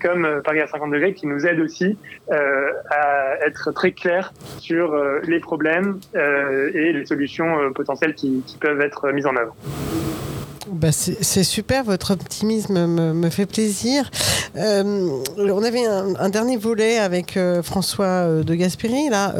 comme Paris à 50 degrés qui nous aident aussi à être très clairs sur les problèmes et les solutions potentielles qui peuvent être mises en œuvre. Bah c'est super, votre optimisme me, fait plaisir. Euh, on avait un, dernier volet avec euh, François euh, de Gasperi. Là,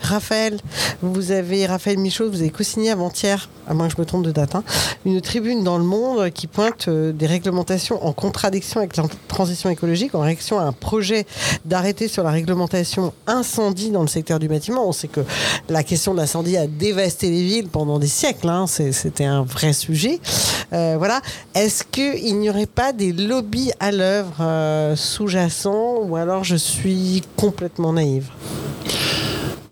Raphaël, vous avez Raphaël Michaud, vous avez co-signé avant-hier, à moins que je me trompe de date, hein, une tribune dans le Monde qui pointe des réglementations en contradiction avec la transition écologique, en réaction à un projet d'arrêter sur la réglementation incendie dans le secteur du bâtiment. On sait que la question de l'incendie a dévasté les villes pendant des siècles. Hein, C'était un vrai sujet. Euh, voilà. Est-ce qu'il n'y aurait pas des lobbies à l'œuvre euh, sous-jacents ou alors je suis complètement naïve?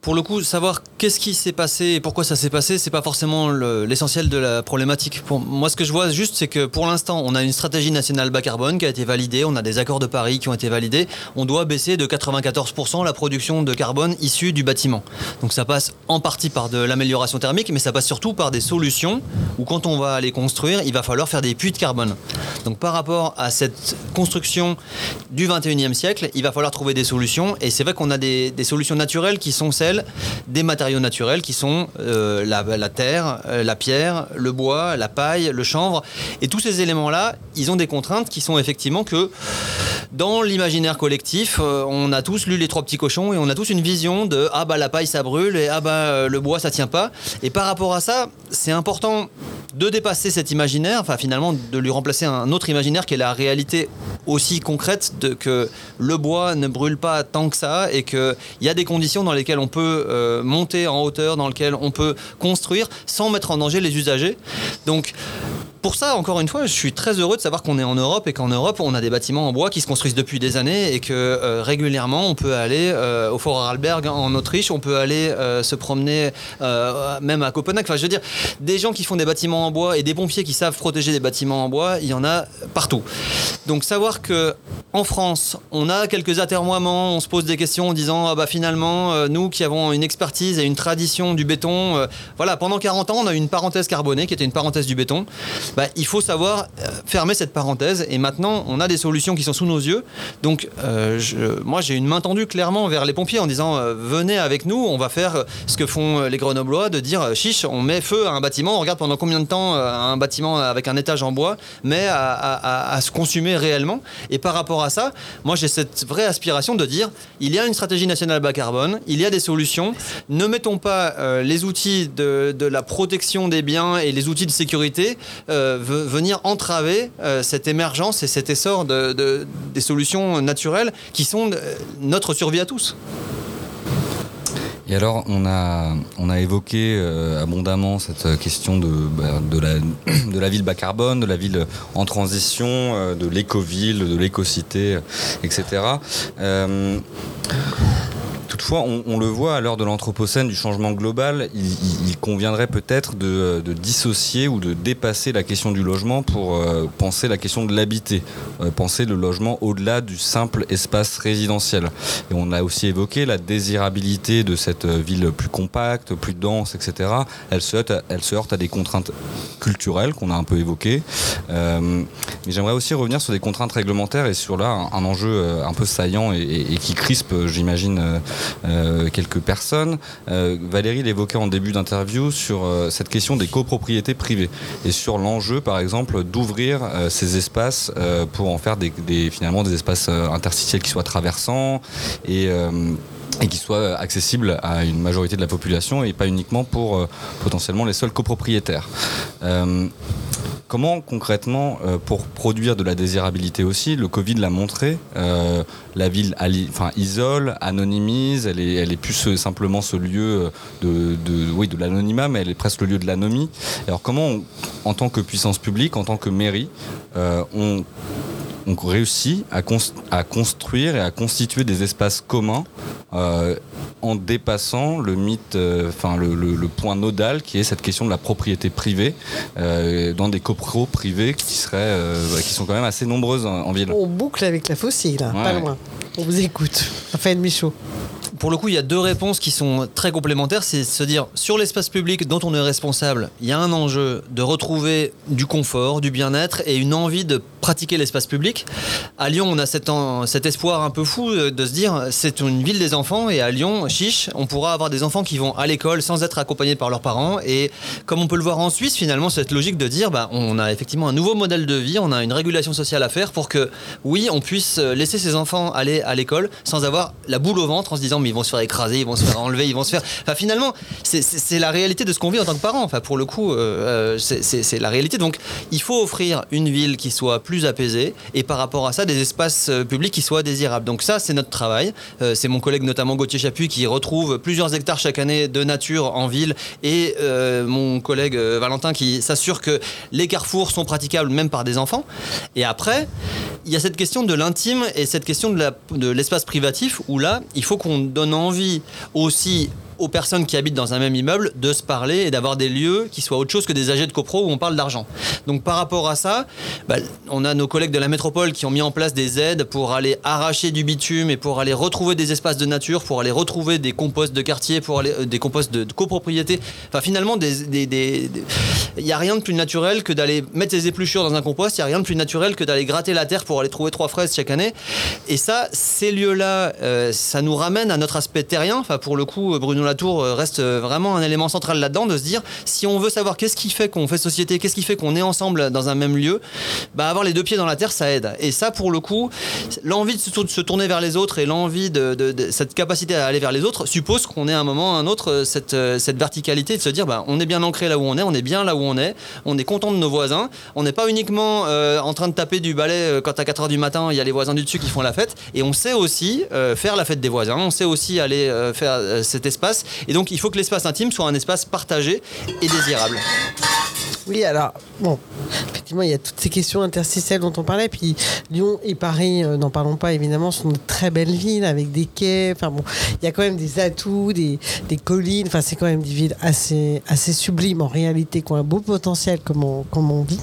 Pour le coup, savoir qu'est-ce qui s'est passé et pourquoi ça s'est passé, c'est pas forcément l'essentiel de la problématique. Pour moi, ce que je vois juste, c'est que pour l'instant, on a une stratégie nationale bas carbone qui a été validée, on a des accords de Paris qui ont été validés. On doit baisser de 94% la production de carbone issue du bâtiment. Donc ça passe en partie par de l'amélioration thermique, mais ça passe surtout par des solutions où quand on va aller construire, il va falloir faire des puits de carbone. Donc par rapport à cette construction du 21e siècle, il va falloir trouver des solutions. Et c'est vrai qu'on a des, des solutions naturelles qui sont celles des matériaux naturels qui sont euh, la, terre, euh, la pierre, le bois, la paille, le chanvre. Et tous ces éléments-là, ils ont des contraintes qui sont effectivement que dans l'imaginaire collectif, euh, on a tous lu les trois petits cochons et on a tous une vision de ah bah la paille ça brûle et ah bah le bois ça tient pas. Et par rapport à ça, c'est important de dépasser cet imaginaire, enfin finalement de lui remplacer un autre imaginaire qui est la réalité aussi concrète de que le bois ne brûle pas tant que ça et qu'il y a des conditions dans lesquelles on peut euh, monter en hauteur, dans lesquelles on peut construire sans mettre en danger les usagers. Donc pour ça, encore une fois, je suis très heureux de savoir qu'on est en Europe et qu'en Europe, on a des bâtiments en bois qui se construisent depuis des années et que euh, régulièrement, on peut aller euh, au Fort Arlberg en Autriche, on peut aller euh, se promener même à Copenhague. Enfin, je veux dire, des gens qui font des bâtiments en bois et des pompiers qui savent protéger des bâtiments en bois, il y en a partout. Donc, savoir que en France, on a quelques atermoiements, on se pose des questions en disant, ah bah finalement, nous qui avons une expertise et une tradition du béton, voilà, pendant 40 ans, on a eu une parenthèse carbonée qui était une parenthèse du béton. Bah, il faut savoir euh, fermer cette parenthèse. Et maintenant, on a des solutions qui sont sous nos yeux. Donc, euh, moi, j'ai une main tendue clairement vers les pompiers en disant euh, venez avec nous, on va faire ce que font les Grenoblois, de dire chiche, on met feu à un bâtiment, on regarde pendant combien de temps un bâtiment avec un étage en bois met à, se consumer réellement. Et par rapport à ça, moi, j'ai cette vraie aspiration de dire il y a une stratégie nationale bas carbone, il y a des solutions. Ne mettons pas les outils de, la protection des biens et les outils de sécurité. Venir entraver euh, cette émergence et cet essor de, des solutions naturelles qui sont euh, notre survie à tous. Et alors, on a, on a évoqué abondamment cette question de, bah, de, la, de la ville bas carbone, de la ville en transition, de l'éco-ville, de l'éco-cité, etc. Toutefois, on, le voit à l'heure de l'Anthropocène, du changement global, il, conviendrait peut-être de, dissocier ou de dépasser la question du logement pour euh, penser la question de l'habiter, euh, penser le logement au-delà du simple espace résidentiel. Et on a aussi évoqué la désirabilité de cette ville plus compacte, plus dense, etc. Elle se heurte à, elle se heurte à des contraintes culturelles qu'on a un peu évoquées. Euh, mais j'aimerais aussi revenir sur des contraintes réglementaires et sur là un, enjeu un peu saillant et, et qui crispe, j'imagine, euh, quelques personnes. Euh, Valérie l'évoquait en début d'interview sur euh, cette question des copropriétés privées et sur l'enjeu, par exemple, d'ouvrir ces espaces pour en faire des, finalement des espaces interstitiels qui soient traversants et et qui soient accessibles à une majorité de la population et pas uniquement pour potentiellement les seuls copropriétaires. Comment concrètement, euh, pour produire de la désirabilité aussi, le Covid l'a montré, euh, la ville isole, anonymise, elle est, plus simplement ce lieu de, l'anonymat, mais elle est presque le lieu de l'anomie. Alors comment, en tant que puissance publique, en tant que mairie, euh, on réussit à, construire et à constituer des espaces communs euh, en dépassant le mythe, euh, enfin le, point nodal qui est cette question de la propriété privée euh, dans des copros privés qui seraient, qui sont quand même assez nombreuses en, ville. On boucle avec la fossile, pas loin. On vous écoute. Raphaël Michaud pour le coup, il y a deux réponses qui sont très complémentaires. C'est se dire, sur l'espace public dont on est responsable, il y a un enjeu de retrouver du confort, du bien-être et une envie de pratiquer l'espace public. À Lyon, on a cet, espoir un peu fou euh, de se dire, c'est une ville des enfants et à Lyon, chiche, on pourra avoir des enfants qui vont à l'école sans être accompagnés par leurs parents. Et comme on peut le voir en Suisse, finalement, cette logique de dire, bah, on a effectivement un nouveau modèle de vie, on a une régulation sociale à faire pour que, oui, on puisse laisser ses enfants aller à l'école sans avoir la boule au ventre en se disant, ils vont se faire écraser, ils vont se faire enlever, ils vont se faire. Enfin, finalement, c'est la réalité de ce qu'on vit en tant que parent. Enfin, pour le coup, euh, euh, c'est la réalité. Donc, il faut offrir une ville qui soit plus apaisée et par rapport à ça, des espaces euh, publics qui soient désirables. Donc, ça, c'est notre travail. c'est mon collègue, notamment Gauthier Chapuis, qui retrouve plusieurs hectares chaque année de nature en ville et mon collègue Valentin qui s'assure que les carrefours sont praticables même par des enfants. Et après, il y a cette question de l'intime et cette question de l'espace privatif où là, il faut qu'on donne envie. Aussi aux personnes qui habitent dans un même immeuble de se parler et d'avoir des lieux qui soient autre chose que des AG de copro où on parle d'argent. Donc par rapport à ça, bah, on a nos collègues de la métropole qui ont mis en place des aides pour aller arracher du bitume et pour aller retrouver des espaces de nature, pour aller retrouver des composts de quartier, pour aller euh, des composts de, copropriété. Enfin finalement, il n'y a rien de plus naturel que d'aller mettre ses épluchures dans un compost. Il n'y a rien de plus naturel que d'aller gratter la terre pour aller trouver trois fraises chaque année. Et ça, ces lieux-là, euh, ça nous ramène à notre aspect terrien. Enfin pour le coup, Bruno la tour reste vraiment un élément central là-dedans, de se dire si on veut savoir qu'est-ce qui fait qu'on fait société, qu'est-ce qui fait qu'on est ensemble dans un même lieu, bah avoir les deux pieds dans la terre, ça aide. Et ça, pour le coup, l'envie de se tourner vers les autres et l'envie de, cette capacité à aller vers les autres suppose qu'on ait à un moment ou un autre cette, cette verticalité de se dire bah, on est bien ancré là où on est, on est bien là où on est, on est content de nos voisins, on n'est pas uniquement en train de taper du balai quand à 4h du matin il y a les voisins du dessus qui font la fête et on sait aussi faire la fête des voisins, on sait aussi aller faire cet espace et donc il faut que l'espace intime soit un espace partagé et désirable. Oui, alors, bon, effectivement, il y a toutes ces questions interstitielles dont on parlait. Puis Lyon et Paris, euh, n'en parlons pas évidemment, sont de très belles villes avec des quais. Enfin bon, il y a quand même des atouts, des, collines. Enfin, c'est quand même des villes assez, assez sublimes en réalité, qui ont un beau potentiel, comme on, dit.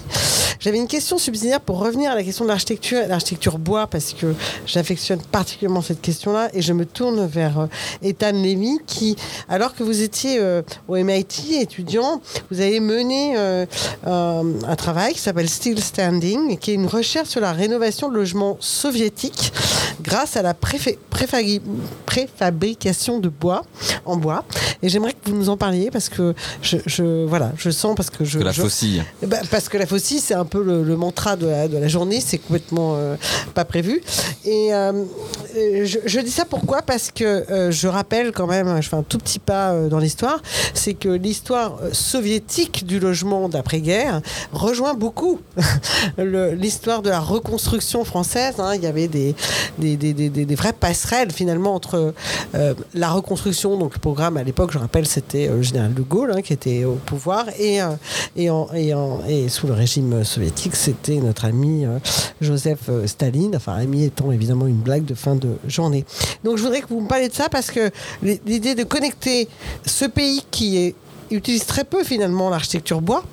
J'avais une question subsidiaire pour revenir à la question de l'architecture, l'architecture bois, parce que j'affectionne particulièrement cette question-là, et je me tourne vers euh, Ethan Levy, qui, alors que vous étiez euh, au MIT étudiant, vous avez mené un travail qui s'appelle Still Standing, qui est une recherche sur la rénovation de logements soviétiques grâce à la préfabrication de bois en bois. Et j'aimerais que vous nous en parliez parce que je, voilà, je sens parce que je. Que la faucille. Bah, parce que la faucille, c'est un peu le, mantra de la, de la journée, c'est complètement euh, pas prévu. Et euh, je, dis ça pourquoi? Parce que euh, je rappelle quand même, je fais un tout petit pas dans l'histoire, c'est que l'histoire soviétique du logement d'après-guerre rejoint beaucoup l'histoire de la reconstruction française. Hein. Il y avait des, des, vraies passerelles finalement entre la reconstruction, donc le programme à l'époque, je rappelle, c'était le général de Gaulle hein, qui était au pouvoir, et, et, sous le régime soviétique c'était notre ami euh, Joseph euh, Staline, enfin ami étant évidemment une blague de fin de journée. Donc je voudrais que vous me parliez de ça parce que l'idée de connecter ce pays qui utilise très peu finalement l'architecture bois.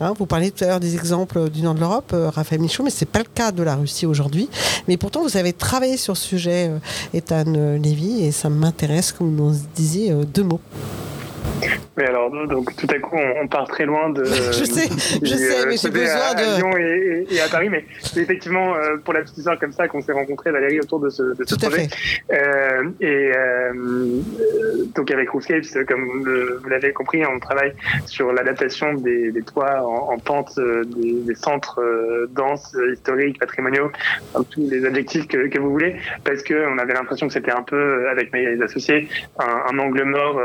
Hein, vous parliez tout à l'heure des exemples du nord de l'Europe, euh, Raphaël Michaud, mais ce n'est pas le cas de la Russie aujourd'hui. Mais pourtant, vous avez travaillé sur ce sujet, Ethan Lévy, et ça m'intéresse que vous nous disiez deux mots. Mais alors, donc tout à coup, on, part très loin de. je sais, je sais, mais j'ai besoin de. Lyon et, à Paris, mais c'est effectivement euh, pour la petite histoire comme ça qu'on s'est rencontrés, Valérie, autour de ce, de ce projet. Euh, et euh, donc avec Roofscapes, comme vous l'avez compris, on travaille sur l'adaptation des, des, toits en, pente des, des centres denses, historiques, patrimoniaux, tous les adjectifs que, que vous voulez, parce qu'on avait l'impression que c'était un peu, avec mes associés, un, un angle mort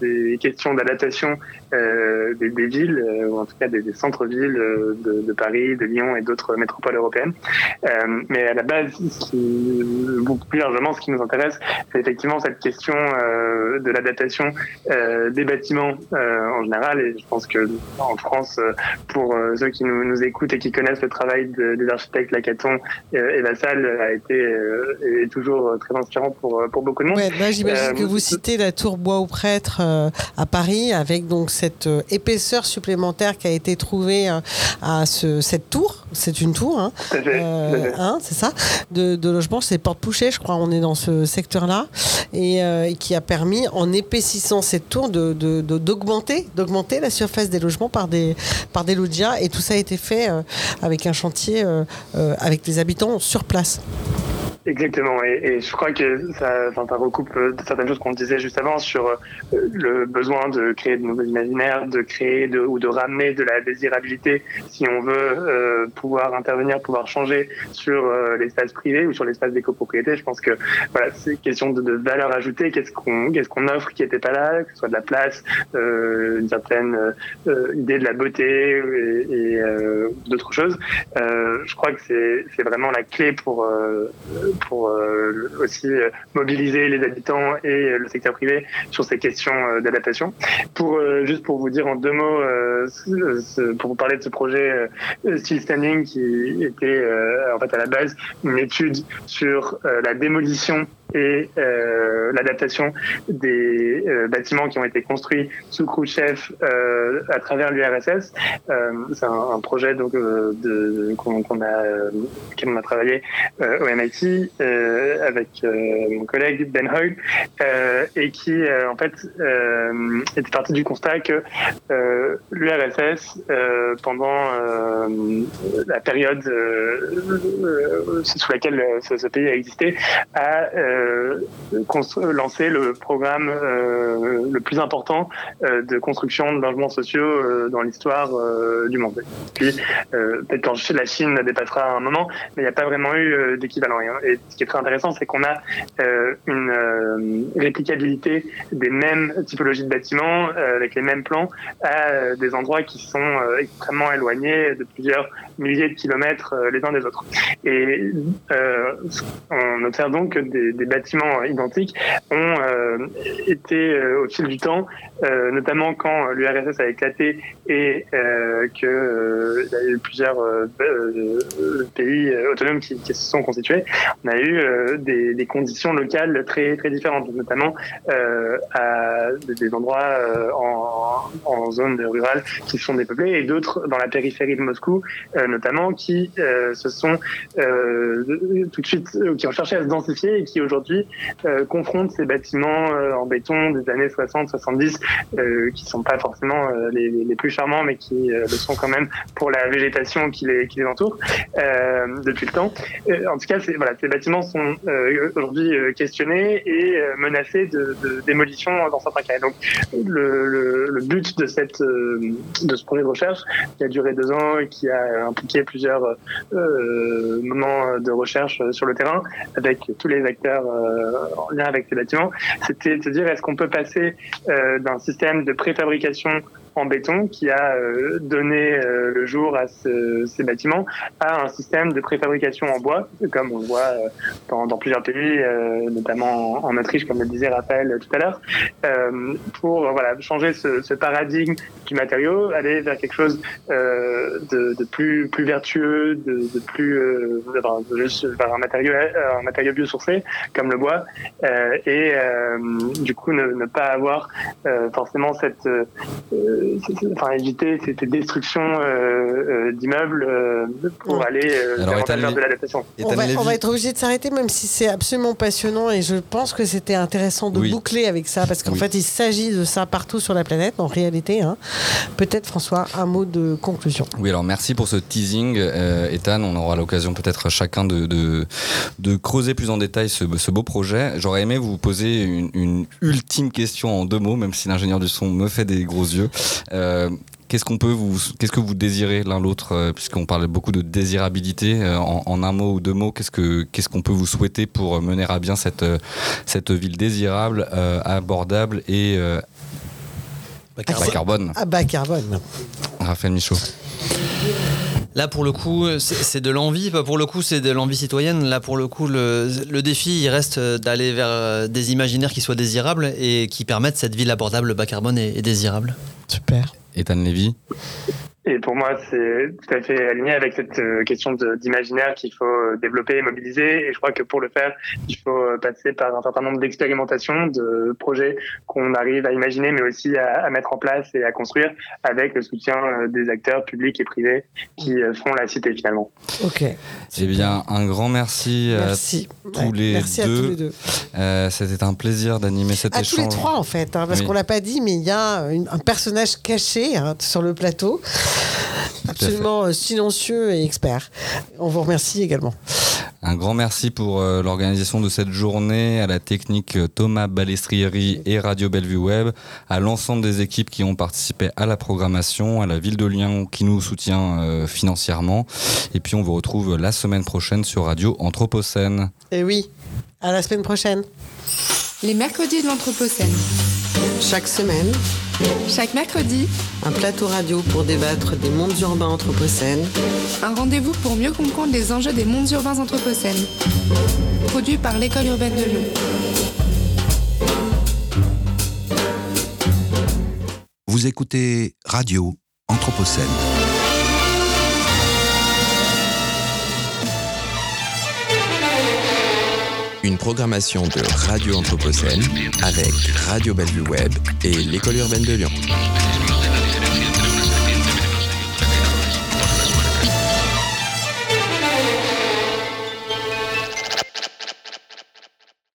des questions d'adaptation euh, des, villes, euh, ou en tout cas des, centres-villes euh, de, Paris, de Lyon et d'autres métropoles européennes. mais à la base, beaucoup plus largement, ce qui nous intéresse, c'est effectivement cette question de l'adaptation des bâtiments en général. Et je pense que en France, pour ceux qui nous, écoutent et qui connaissent le travail des architectes Lacaton et Vassal, a été est toujours très inspirant pour, pour beaucoup de monde. Ouais, j'imagine que vous citez la tour Bois au Prêtre à Paris avec donc cette euh, épaisseur supplémentaire qui a été trouvée euh, à ce, cette tour. C'est une tour, hein, euh, hein c'est ça, de, de logement. C'est Porte Pouchet, je crois. On est dans ce secteur-là et, qui a permis, en épaississant cette tour, de, d'augmenter, d'augmenter la surface des logements par des par des loggias. Et tout ça a été fait avec un chantier avec les habitants sur place. Exactement, et, je crois que ça, ça recoupe euh, certaines choses qu'on disait juste avant sur euh, le besoin de créer de nouveaux imaginaires, de créer de, ou de ramener de la désirabilité si on veut euh, pouvoir intervenir, pouvoir changer sur l'espace privé ou sur l'espace des copropriétés. Je pense que voilà, c'est question de, de, valeur ajoutée. Qu'est-ce qu'on qu'est-ce offre qui n'était pas là, que ce soit de la place, une certaine idée de la beauté et, et d'autres choses. je crois que c'est vraiment la clé pour pour euh, aussi euh, mobiliser les habitants et euh, le secteur privé sur ces questions d'adaptation. Pour juste pour vous dire en deux mots, pour vous parler de ce projet Still Standing qui était en fait à la base une étude sur la démolition et euh, l'adaptation des euh, bâtiments qui ont été construits sous Khrouchtchev euh, à travers l'URSS. C'est un, projet donc de, qu'on, qu'on a, on a travaillé au MIT avec mon collègue Ben Hoy et qui en fait était parti du constat que l'URSS pendant la période sous laquelle ce, ce, pays a existé a euh, lancé le programme euh, le plus important euh, de construction de logements sociaux euh, dans l'histoire du monde. Puis, peut-être quand la Chine dépassera un moment, mais il n'y a pas vraiment eu d'équivalent. Et ce qui est très intéressant, c'est qu'on a une réplicabilité des mêmes typologies de bâtiments avec les mêmes plans à des endroits qui sont extrêmement éloignés de plusieurs milliers de kilomètres les uns des autres. Et on observe donc des, des bâtiments identiques ont été euh, au fil du temps, euh, notamment quand l'URSS a éclaté et euh, qu'il y a eu plusieurs pays autonomes qui, se sont constitués, on a eu des, des, conditions locales très très différentes, notamment à des endroits en, en zone rurale qui sont dépeuplés et d'autres dans la périphérie de Moscou, notamment qui se sont tout de suite qui ont cherché à se densifier et qui aujourd'hui confrontent ces bâtiments en béton des années 60-70 euh, qui sont pas forcément euh, les, plus charmants mais qui euh, le sont quand même pour la végétation qui les, entoure euh, depuis le temps. en tout cas, ces bâtiments sont aujourd'hui questionnés et menacés de, démolition dans certains cas. donc le, but de, cette, de ce projet de recherche qui a duré deux ans et qui a impliqué plusieurs moments de recherche sur le terrain avec tous les acteurs en lien avec ces bâtiments, c'était de se dire est-ce qu'on peut passer euh, d'un système de préfabrication en béton qui a euh, donné euh, le jour à ces bâtiments à un système de préfabrication en bois, comme on voit dans, dans, plusieurs pays, notamment en, Autriche, comme le disait Raphaël tout à l'heure, pour voilà changer ce, paradigme du matériau, aller vers quelque chose de, plus plus vertueux, de, plus vers un matériau un matériau biosourcé comme le bois, et du coup ne pas avoir forcément cette enfin éviter cette destruction euh, euh, d'immeubles euh, pour aller vers de l'adaptation. On, on, va être obligé de s'arrêter, même si c'est absolument passionnant et je pense que c'était intéressant de boucler avec ça parce qu'en fait il s'agit de ça partout sur la planète en réalité. Hein. Peut-être François, un mot de conclusion. Oui, alors merci pour ce teasing, Ethan. On aura l'occasion peut-être chacun de, de, de, creuser plus en détail ce, ce beau projet. J'aurais aimé vous poser une, une, ultime question en deux mots, même si l'ingénieur du son me fait des gros yeux. Euh, qu'est-ce qu'on peut vous, qu'est-ce que vous désirez l'un l'autre, euh, puisqu'on parlait beaucoup de désirabilité. Euh, en, un mot ou deux mots, qu'est-ce que, qu'est-ce qu'on peut vous souhaiter pour mener à bien cette, cette ville désirable, abordable et bas carbone. À bas carbone. Raphaël Michaud. Là, pour le coup, c'est de l'envie. Pour le coup, c'est de l'envie citoyenne. Là, pour le coup, le, le défi, il reste d'aller vers des imaginaires qui soient désirables et qui permettent cette ville abordable, bas carbone et, et désirable. Super. Ethan Lévy et pour moi, c'est tout à fait aligné avec cette euh, question d'imaginaire qu'il faut euh, développer et mobiliser. Et je crois que pour le faire, il faut euh, passer par un certain nombre d'expérimentations, de projets qu'on arrive à imaginer, mais aussi à, à, mettre en place et à construire avec le soutien des acteurs publics et privés qui font la cité finalement. Ok. Eh bien, un grand merci, merci. à tous les merci deux. À tous les deux. Euh, C'était un plaisir d'animer cet à échange. À tous les trois en fait, hein, parce oui. qu'on l'a pas dit, mais il y a une, un personnage caché hein, sur le plateau. Absolument euh, silencieux et expert. On vous remercie également. Un grand merci pour euh, l'organisation de cette journée, à la technique euh, Thomas Balestrieri et Radio Bellevue Web, à l'ensemble des équipes qui ont participé à la programmation, à la ville de Lyon qui nous soutient euh, financièrement. Et puis on vous retrouve la semaine prochaine sur Radio Anthropocène. Et oui, à la semaine prochaine. Les mercredis de l'Anthropocène. Chaque semaine, chaque mercredi, un plateau radio pour débattre des mondes urbains anthropocènes. Un rendez-vous pour mieux comprendre les enjeux des mondes urbains anthropocènes. Produit par l'École urbaine de Lyon. Vous écoutez Radio Anthropocène. Une programmation de Radio Anthropocène avec Radio Bellevue Web et l'École urbaine de Lyon.